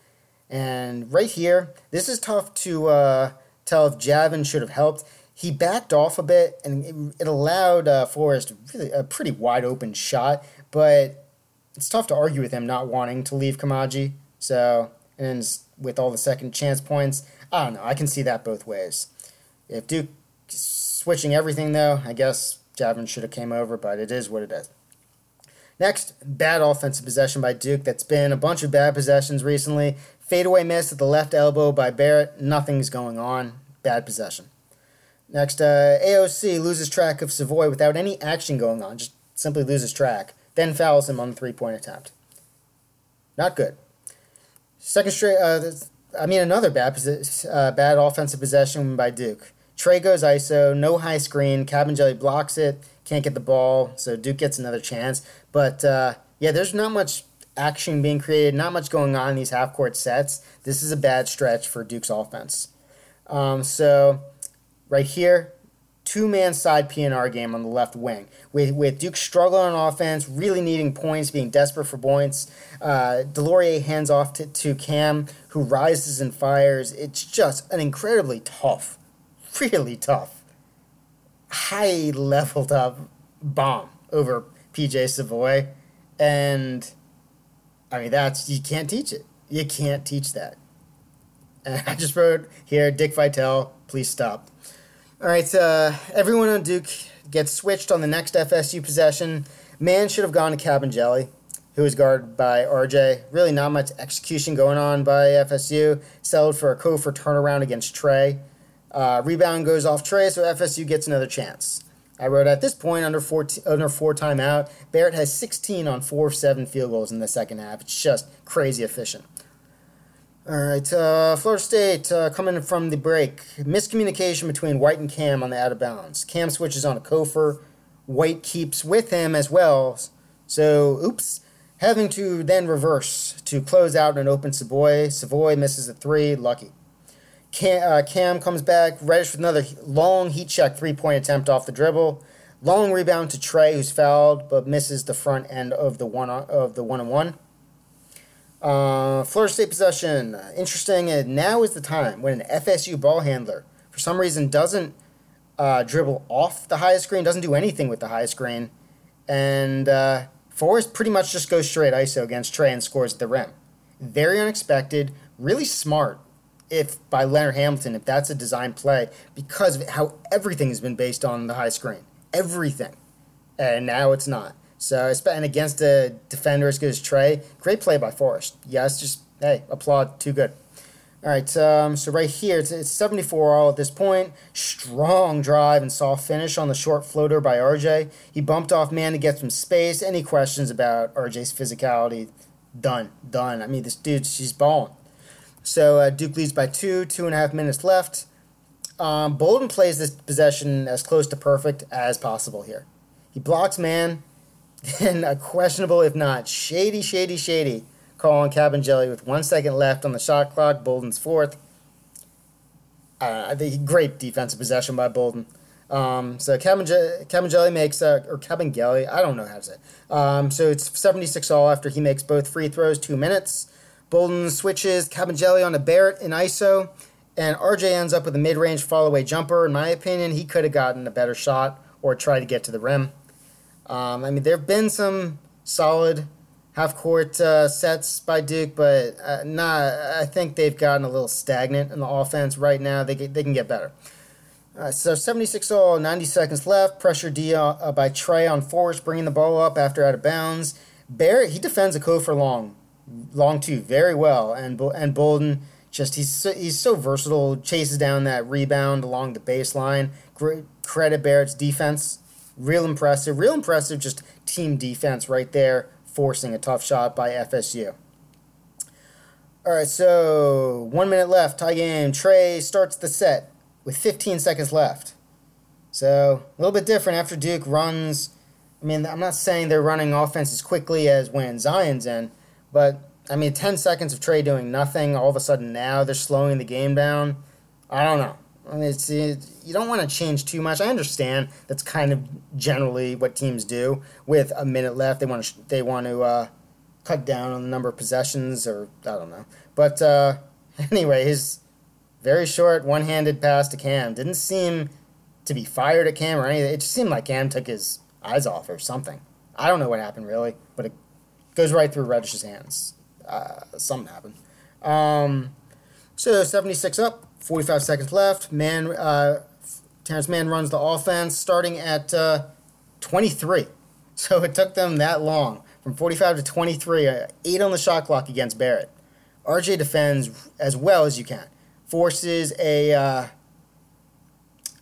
And right here, this is tough to uh, tell if Javin should have helped. He backed off a bit, and it, it allowed uh, Forrest really a pretty wide open shot. But it's tough to argue with him not wanting to leave Koumadje. So, and with all the second chance points, I don't know. I can see that both ways. If Duke switching everything though, I guess Javin should have came over, but it is what it is. Next, bad offensive possession by Duke. That's been a bunch of bad possessions recently. Fadeaway miss at the left elbow by Barrett. Nothing's going on. Bad possession. Next, uh, AOC loses track of Savoy without any action going on. Just simply loses track. Then fouls him on the three point attempt. Not good. Second straight, uh, I mean, another bad, uh, bad offensive possession by Duke. Tre goes ISO, no high screen. Kabengele blocks it, can't get the ball, so Duke gets another chance. But uh, yeah, there's not much action being created, not much going on in these half court sets. This is a bad stretch for Duke's offense. Um, so right here, two man side PNR game on the left wing with, with Duke struggling on offense, really needing points, being desperate for points. Uh, DeLaurier hands off to, to Cam, who rises and fires. It's just an incredibly tough, really tough, high leveled up bomb over PJ Savoy. And I mean, that's, you can't teach it. You can't teach that. And I just wrote here, Dick Vitale, please stop. All right, uh, everyone on Duke gets switched on the next FSU possession. Man should have gone to Kabengele, who was guarded by RJ. Really, not much execution going on by FSU. Settled for a Cofer turnaround against Tre. Uh, rebound goes off Tre, so FSU gets another chance. I wrote at this point under four under four timeout. Barrett has 16 on four of seven field goals in the second half. It's just crazy efficient. All right, uh, Florida State uh, coming from the break. Miscommunication between White and Cam on the out of bounds. Cam switches on a Cofer. White keeps with him as well. So, oops. Having to then reverse to close out an open Savoy. Savoy misses a three. Lucky. Cam, uh, Cam comes back. Reddish with another long heat check three point attempt off the dribble. Long rebound to Tre, who's fouled but misses the front end of the one of the one on one. Uh, Florida State possession. Interesting. And now is the time when an FSU ball handler, for some reason, doesn't uh, dribble off the highest screen, doesn't do anything with the highest screen, and uh, Forrest pretty much just goes straight ISO against Tre and scores at the rim. Very unexpected, really smart. If by Leonard Hamilton, if that's a design play, because of how everything has been based on the high screen, everything, and now it's not. So, and against a defender as good as Tre, great play by Forrest. Yes, just, hey, applaud, too good. All right, um, so right here, it's, it's 74 all at this point. Strong drive and soft finish on the short floater by RJ. He bumped off Mann to get some space. Any questions about RJ's physicality? Done, done. I mean, this dude, she's balling. So uh, Duke leads by two, two and a half minutes left. Um, Bolden plays this possession as close to perfect as possible here. He blocks Mann, then a questionable, if not shady, shady, shady call on Kabengele with one second left on the shot clock. Bolden's fourth. Uh, I think great defensive possession by Bolden. Um, so Kabengele makes, uh, or Kabengele, I don't know how to say it. Um, so it's 76 all after he makes both free throws, two minutes. Bolden switches Kabengele on to Barrett in ISO, and RJ ends up with a mid range fall away jumper. In my opinion, he could have gotten a better shot or tried to get to the rim. Um, I mean, there have been some solid half court uh, sets by Duke, but uh, not. I think they've gotten a little stagnant in the offense right now. They they can get better. Uh, so 76 all, 90 seconds left. Pressure D uh, by Tre on Forrest, bringing the ball up after out of bounds. Barrett he defends a Cofer long, long too very well, and and Bolden just he's so, he's so versatile. Chases down that rebound along the baseline. Great credit Barrett's defense real impressive. Real impressive, just team defense right there, forcing a tough shot by FSU. All right, so one minute left, tie game. Tre starts the set with 15 seconds left. So a little bit different after Duke runs. I mean, I'm not saying they're running offense as quickly as when Zion's in, but I mean, 10 seconds of Tre doing nothing, all of a sudden now they're slowing the game down. I don't know. I mean, it's, it, you don't want to change too much. I understand that's kind of generally what teams do with a minute left. They want to they want to uh, cut down on the number of possessions, or I don't know. But uh, anyway, his very short one-handed pass to Cam didn't seem to be fired at Cam or anything. It just seemed like Cam took his eyes off or something. I don't know what happened really, but it goes right through Reddish's hands. Uh, something happened. Um, so 76 up, 45 seconds left. Man, uh, Terance Mann runs the offense starting at uh, 23. So it took them that long from 45 to 23, uh, eight on the shot clock against Barrett. RJ defends as well as you can. Forces a uh,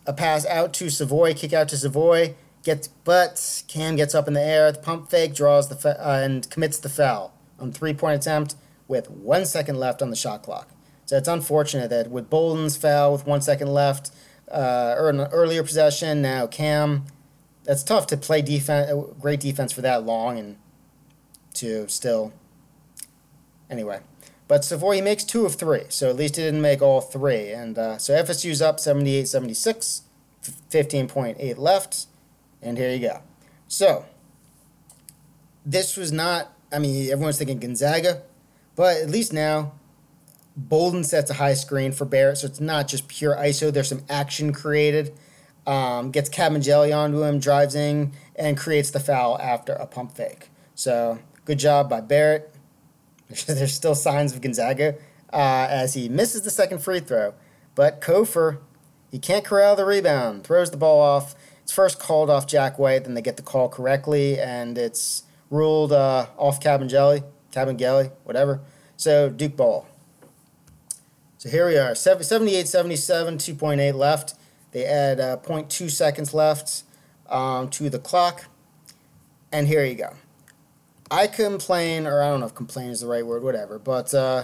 a pass out to Savoy, kick out to Savoy, gets but Cam gets up in the air, the pump fake draws the fa- uh, and commits the foul on three point attempt with one second left on the shot clock. So it's unfortunate that with Bolden's foul with one second left, uh, or an earlier possession, now Cam, that's tough to play defense, great defense for that long and to still. Anyway, but Savoy makes two of three, so at least he didn't make all three. And uh, so FSU's up 78 76, 15.8 left, and here you go. So, this was not, I mean, everyone's thinking Gonzaga, but at least now Bolden sets a high screen for Barrett, so it's not just pure ISO. There's some action created. Um, gets Kabengele onto him, drives in, and creates the foul after a pump fake. So good job by Barrett. There's still signs of Gonzaga uh, as he misses the second free throw. But Cofer, he can't corral the rebound, throws the ball off. It's first called off Jack White, then they get the call correctly, and it's ruled uh, off Kabengele, Kabengele, whatever. So Duke ball. So here we are, 78 77, 2.8 left. They add uh, 0.2 seconds left um, to the clock. And here you go. I complain, or I don't know if complain is the right word, whatever, but uh,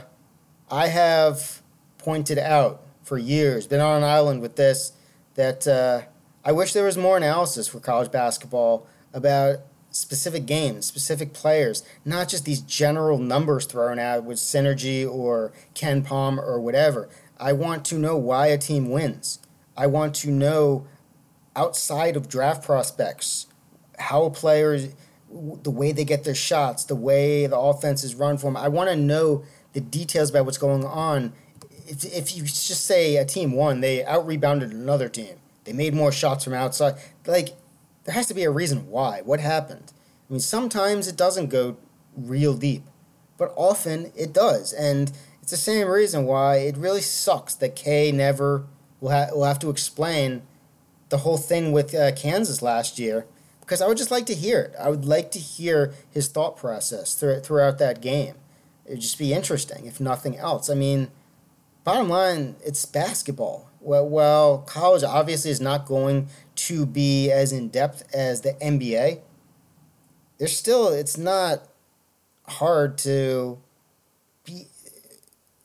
I have pointed out for years, been on an island with this, that uh, I wish there was more analysis for college basketball about specific games, specific players, not just these general numbers thrown out with synergy or KenPom or whatever. I want to know why a team wins. I want to know outside of draft prospects how players the way they get their shots, the way the offense is run for them. I want to know the details about what's going on. If, if you just say a team won, they out rebounded another team. They made more shots from outside. Like there has to be a reason why. What happened? I mean, sometimes it doesn't go real deep, but often it does. And it's the same reason why it really sucks that K never will, ha- will have to explain the whole thing with uh, Kansas last year because I would just like to hear it. I would like to hear his thought process th- throughout that game. It would just be interesting, if nothing else. I mean, bottom line, it's basketball. Well, well, college obviously is not going to be as in depth as the NBA. There's still, it's not hard to be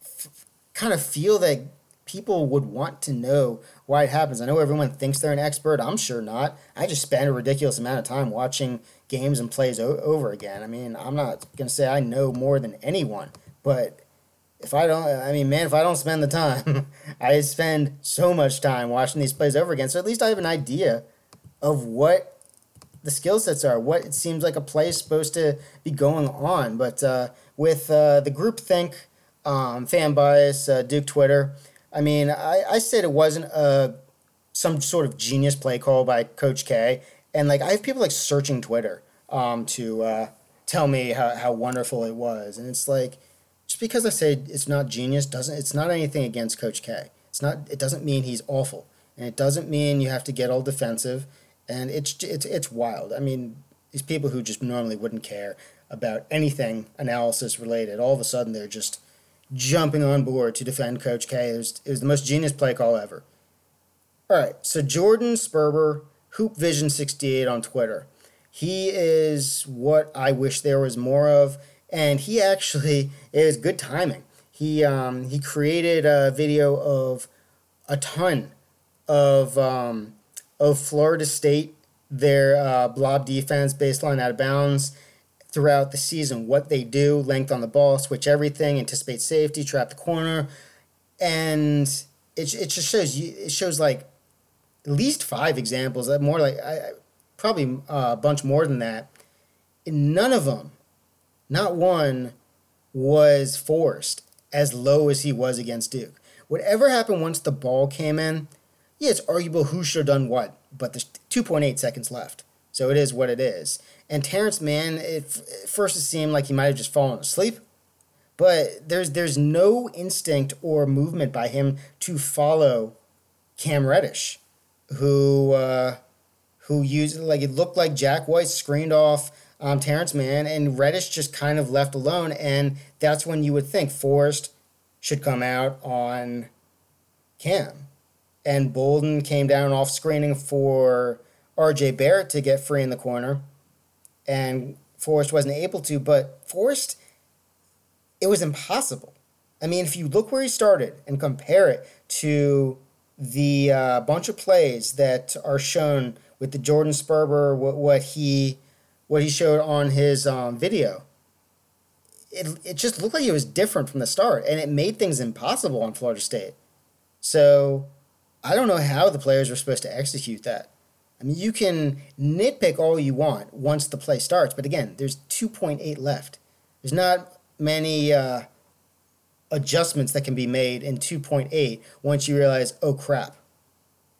f- kind of feel that people would want to know why it happens. I know everyone thinks they're an expert. I'm sure not. I just spend a ridiculous amount of time watching games and plays o- over again. I mean, I'm not going to say I know more than anyone, but if I don't, I mean, man, if I don't spend the time, I spend so much time watching these plays over again. So at least I have an idea of what the skill sets are, what it seems like a play is supposed to be going on. But uh, with uh, the group think, um, fan bias, uh, Duke Twitter, I mean, I, I said it wasn't a some sort of genius play call by Coach K, and like I have people like searching Twitter um, to uh, tell me how, how wonderful it was, and it's like just because I say it's not genius doesn't it's not anything against Coach K. It's not it doesn't mean he's awful, and it doesn't mean you have to get all defensive, and it's it's it's wild. I mean, these people who just normally wouldn't care about anything analysis related, all of a sudden they're just jumping on board to defend Coach K. It was, it was the most genius play call ever. All right, so Jordan Sperber, Hoop Vision 68 on Twitter. He is what I wish there was more of, and he actually it was good timing. He um, he created a video of a ton of um, of Florida State their uh, blob defense baseline out of bounds throughout the season what they do length on the ball switch everything anticipate safety trap the corner and it, it just shows you it shows like at least five examples more like I, probably uh, a bunch more than that and none of them not one was forced as low as he was against Duke. Whatever happened once the ball came in, yeah, it's arguable who should have done what, but there's 2.8 seconds left. So it is what it is. And Terance Mann, it, at first it seemed like he might have just fallen asleep, but there's there's no instinct or movement by him to follow Cam Reddish, who uh, who used like it looked like Jack White screened off um, Terance Mann, and Reddish just kind of left alone, and that's when you would think Forrest should come out on Cam, and Bolden came down off screening for R.J. Barrett to get free in the corner, and Forrest wasn't able to, but Forrest, it was impossible. I mean, if you look where he started and compare it to the uh, bunch of plays that are shown with the Jordan Sperber, what, what he what he showed on his um, video, it, it just looked like it was different from the start, and it made things impossible on Florida State. So I don't know how the players were supposed to execute that. I mean, you can nitpick all you want once the play starts, but again, there's 2.8 left. There's not many uh, adjustments that can be made in 2.8 once you realize, oh crap.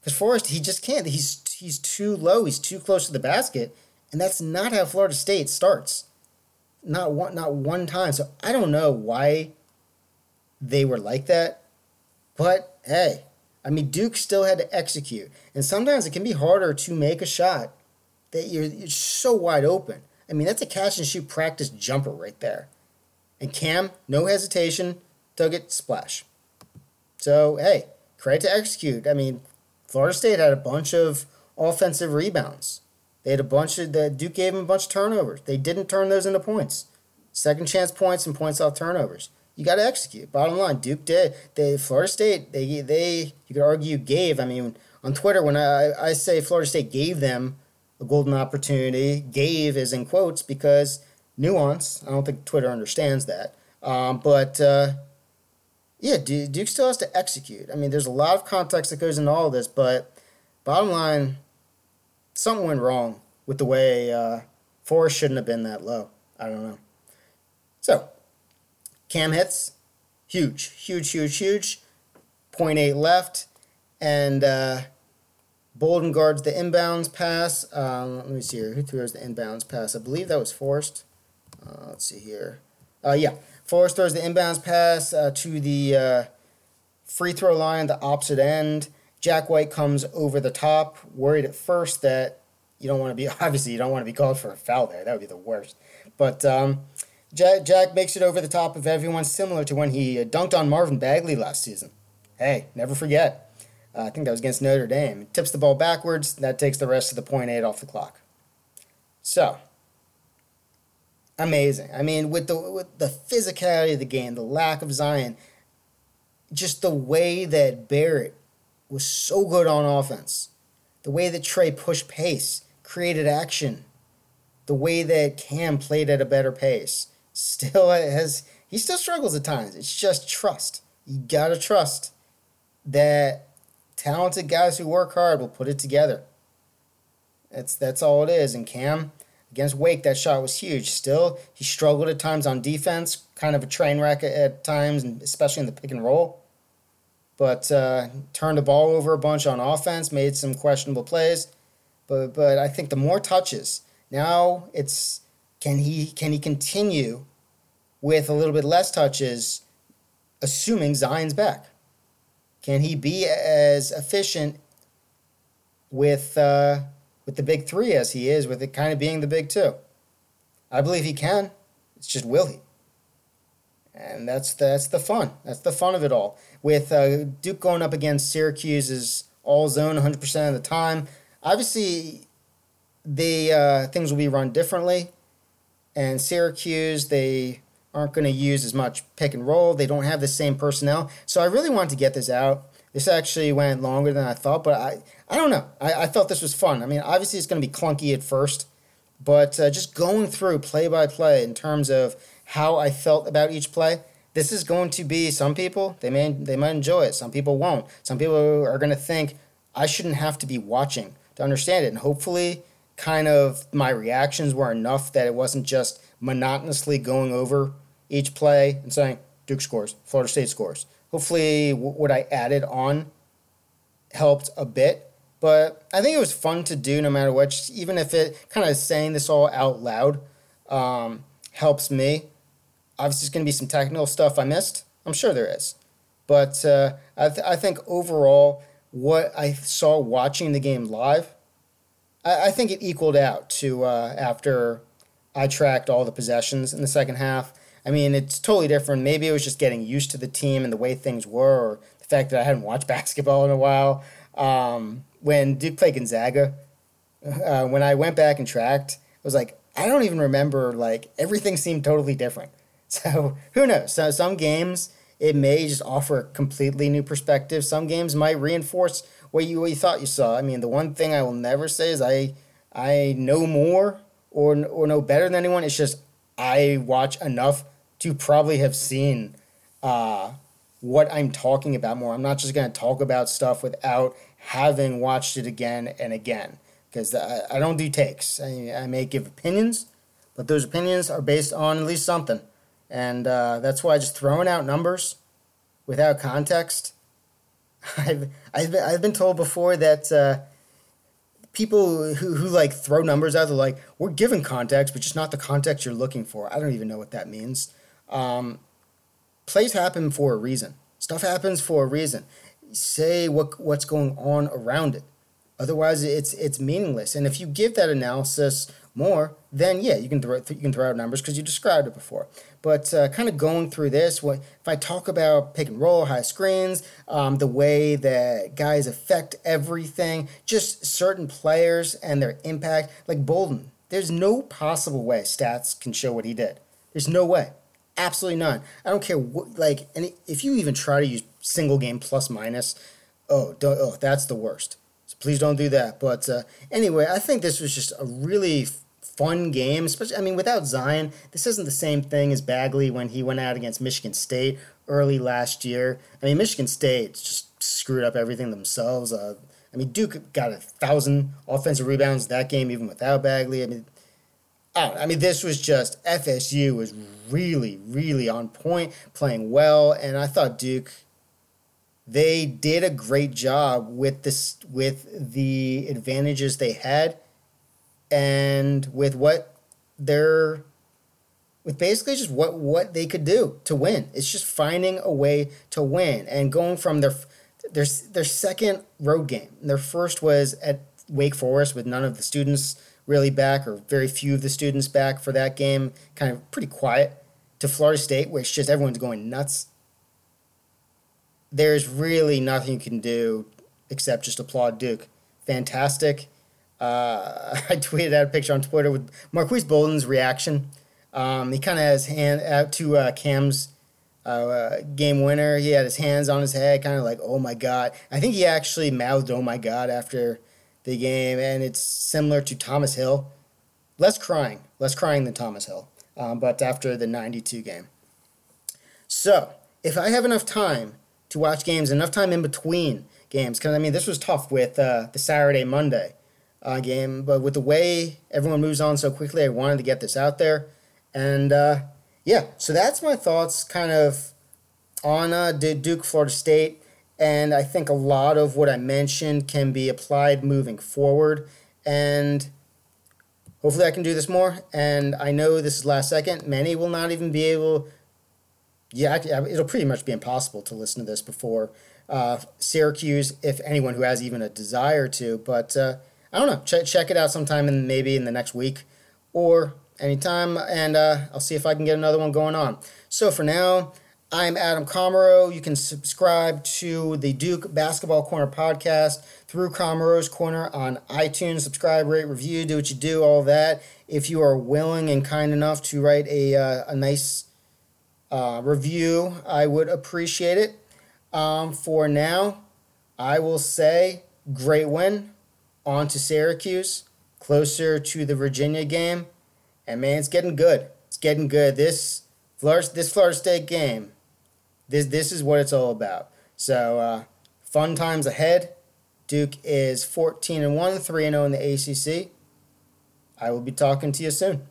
Because Forrest, he just can't. He's he's too low. He's too close to the basket, and that's not how Florida State starts. Not one, not one time. So I don't know why they were like that, but hey, I mean Duke still had to execute, and sometimes it can be harder to make a shot that you're, you're so wide open. I mean that's a catch and shoot practice jumper right there, and Cam, no hesitation, took it splash. So hey, credit to execute. I mean, Florida State had a bunch of offensive rebounds. They had a bunch of the Duke gave them a bunch of turnovers. They didn't turn those into points. Second chance points and points off turnovers. You got to execute. Bottom line, Duke did. They Florida State. They they you could argue gave. I mean, on Twitter when I I say Florida State gave them a golden opportunity, gave is in quotes because nuance. I don't think Twitter understands that. Um, but uh, yeah, Duke still has to execute. I mean, there's a lot of context that goes into all this, but bottom line, something went wrong with the way uh, Forrest shouldn't have been that low. I don't know. So, cam hits, huge, huge, huge, huge. 0.8 left, and uh, Bolden guards the inbounds pass. Um, let me see here. Who throws the inbounds pass? I believe that was Forrest. Uh, let's see here. Uh, yeah, Forrest throws the inbounds pass uh, to the uh, free throw line, the opposite end. Jack White comes over the top, worried at first that you don't want to be, obviously, you don't want to be called for a foul there. That would be the worst. But um, Jack, Jack makes it over the top of everyone, similar to when he uh, dunked on Marvin Bagley last season. Hey, never forget. Uh, I think that was against Notre Dame. Tips the ball backwards. That takes the rest of the point eight off the clock. So, amazing. I mean, with the with the physicality of the game, the lack of Zion, just the way that Barrett was so good on offense, the way that Tre pushed pace, created action, the way that Cam played at a better pace, still has he still struggles at times. It's just trust. You gotta trust that talented guys who work hard will put it together. That's that's all it is. And Cam Against Wake, that shot was huge. Still, he struggled at times on defense, kind of a train wreck at times, especially in the pick and roll. But uh, turned the ball over a bunch on offense, made some questionable plays. But but I think the more touches now, it's can he can he continue with a little bit less touches, assuming Zion's back? Can he be as efficient with? Uh, with the big three as he is, with it kind of being the big two. I believe he can. It's just will he? And that's that's the fun. That's the fun of it all. With uh, Duke going up against Syracuse's all zone 100% of the time, obviously the uh, things will be run differently. And Syracuse, they aren't going to use as much pick and roll. They don't have the same personnel. So I really wanted to get this out. This actually went longer than I thought, but I, I don't know. I, I thought this was fun. I mean, obviously it's going to be clunky at first, but uh, just going through play by play in terms of how I felt about each play. This is going to be some people they may they might enjoy it. Some people won't. Some people are going to think I shouldn't have to be watching to understand it, and hopefully, kind of my reactions were enough that it wasn't just monotonously going over each play and saying Duke scores, Florida State scores. Hopefully, what I added on helped a bit, but I think it was fun to do no matter what. Just even if it kind of saying this all out loud um, helps me. Obviously, there's going to be some technical stuff I missed. I'm sure there is, but uh, I, th- I think overall, what I saw watching the game live, I, I think it equaled out to uh, after I tracked all the possessions in the second half. I mean, it's totally different. Maybe it was just getting used to the team and the way things were, or the fact that I hadn't watched basketball in a while. Um, when Duke played Gonzaga, uh, when I went back and tracked, I was like, I don't even remember. Like everything seemed totally different. So who knows? So some games it may just offer a completely new perspective. Some games might reinforce what you what you thought you saw. I mean, the one thing I will never say is I I know more or or know better than anyone. It's just I watch enough to probably have seen uh, what I'm talking about more. I'm not just to talk about stuff without having watched it again and again because I, I don't do takes. I, I may give opinions, but those opinions are based on at least something. And uh, that's why just throwing out numbers without context. I've, I've, been, I've been told before that uh, people who, who like throw numbers out, they're like, we're given context, but just not the context you're looking for. I don't even know what that means. Um, plays happen for a reason. Stuff happens for a reason. Say what what's going on around it. Otherwise, it's it's meaningless. And if you give that analysis more, then yeah, you can throw you can throw out numbers because you described it before. But uh, kind of going through this, what if I talk about pick and roll, high screens, um, the way that guys affect everything, just certain players and their impact, like Bolden. There's no possible way stats can show what he did. There's no way. Absolutely none. I don't care what, like, and if you even try to use single game plus minus, oh, don't, oh, that's the worst. So please don't do that. But uh, anyway, I think this was just a really fun game. Especially, I mean, without Zion, this isn't the same thing as Bagley when he went out against Michigan State early last year. I mean, Michigan State just screwed up everything themselves. Uh, I mean, Duke got a thousand offensive rebounds that game, even without Bagley. I mean, I, I mean, this was just FSU was really, really on point, playing well, and I thought Duke. They did a great job with this with the advantages they had, and with what their with basically just what what they could do to win. It's just finding a way to win and going from their their their second road game. Their first was at Wake Forest with none of the students really back, or very few of the students back for that game, kind of pretty quiet, to Florida State, where it's just everyone's going nuts. There's really nothing you can do except just applaud Duke. Fantastic. Uh, I tweeted out a picture on Twitter with Marques Bolden's reaction. Um, he kind of has hand out to uh, Cam's uh, game winner. He had his hands on his head, kind of like, "Oh my god!" I think he actually mouthed "Oh my god" after the game, and it's similar to Thomas Hill. Less crying, less crying than Thomas Hill, um, but after the 92 game. So, if I have enough time to watch games, enough time in between games, because I mean, this was tough with uh, the Saturday Monday uh, game, but with the way everyone moves on so quickly, I wanted to get this out there. And uh, yeah, so that's my thoughts kind of on uh, Duke, Florida State. And I think a lot of what I mentioned can be applied moving forward. And hopefully I can do this more. And I know this is last second. Many will not even be able, yeah, it'll pretty much be impossible to listen to this before uh, Syracuse, if anyone who has even a desire to. But uh, I don't know. Check, check it out sometime in maybe in the next week or anytime. And uh, I'll see if I can get another one going on. So for now, I'm Adam Comero. You can subscribe to the Duke Basketball Corner podcast through Comero's Corner on iTunes. Subscribe, rate, review, do what you do, all that. If you are willing and kind enough to write a, uh, a nice uh, review, I would appreciate it. Um, for now, I will say great win. On to Syracuse, closer to the Virginia game. And man, it's getting good. It's getting good. This Florida, this Florida State game this this is what it's all about. So uh, fun times ahead. Duke is 14 and 1, 3 and 0 in the ACC. I will be talking to you soon.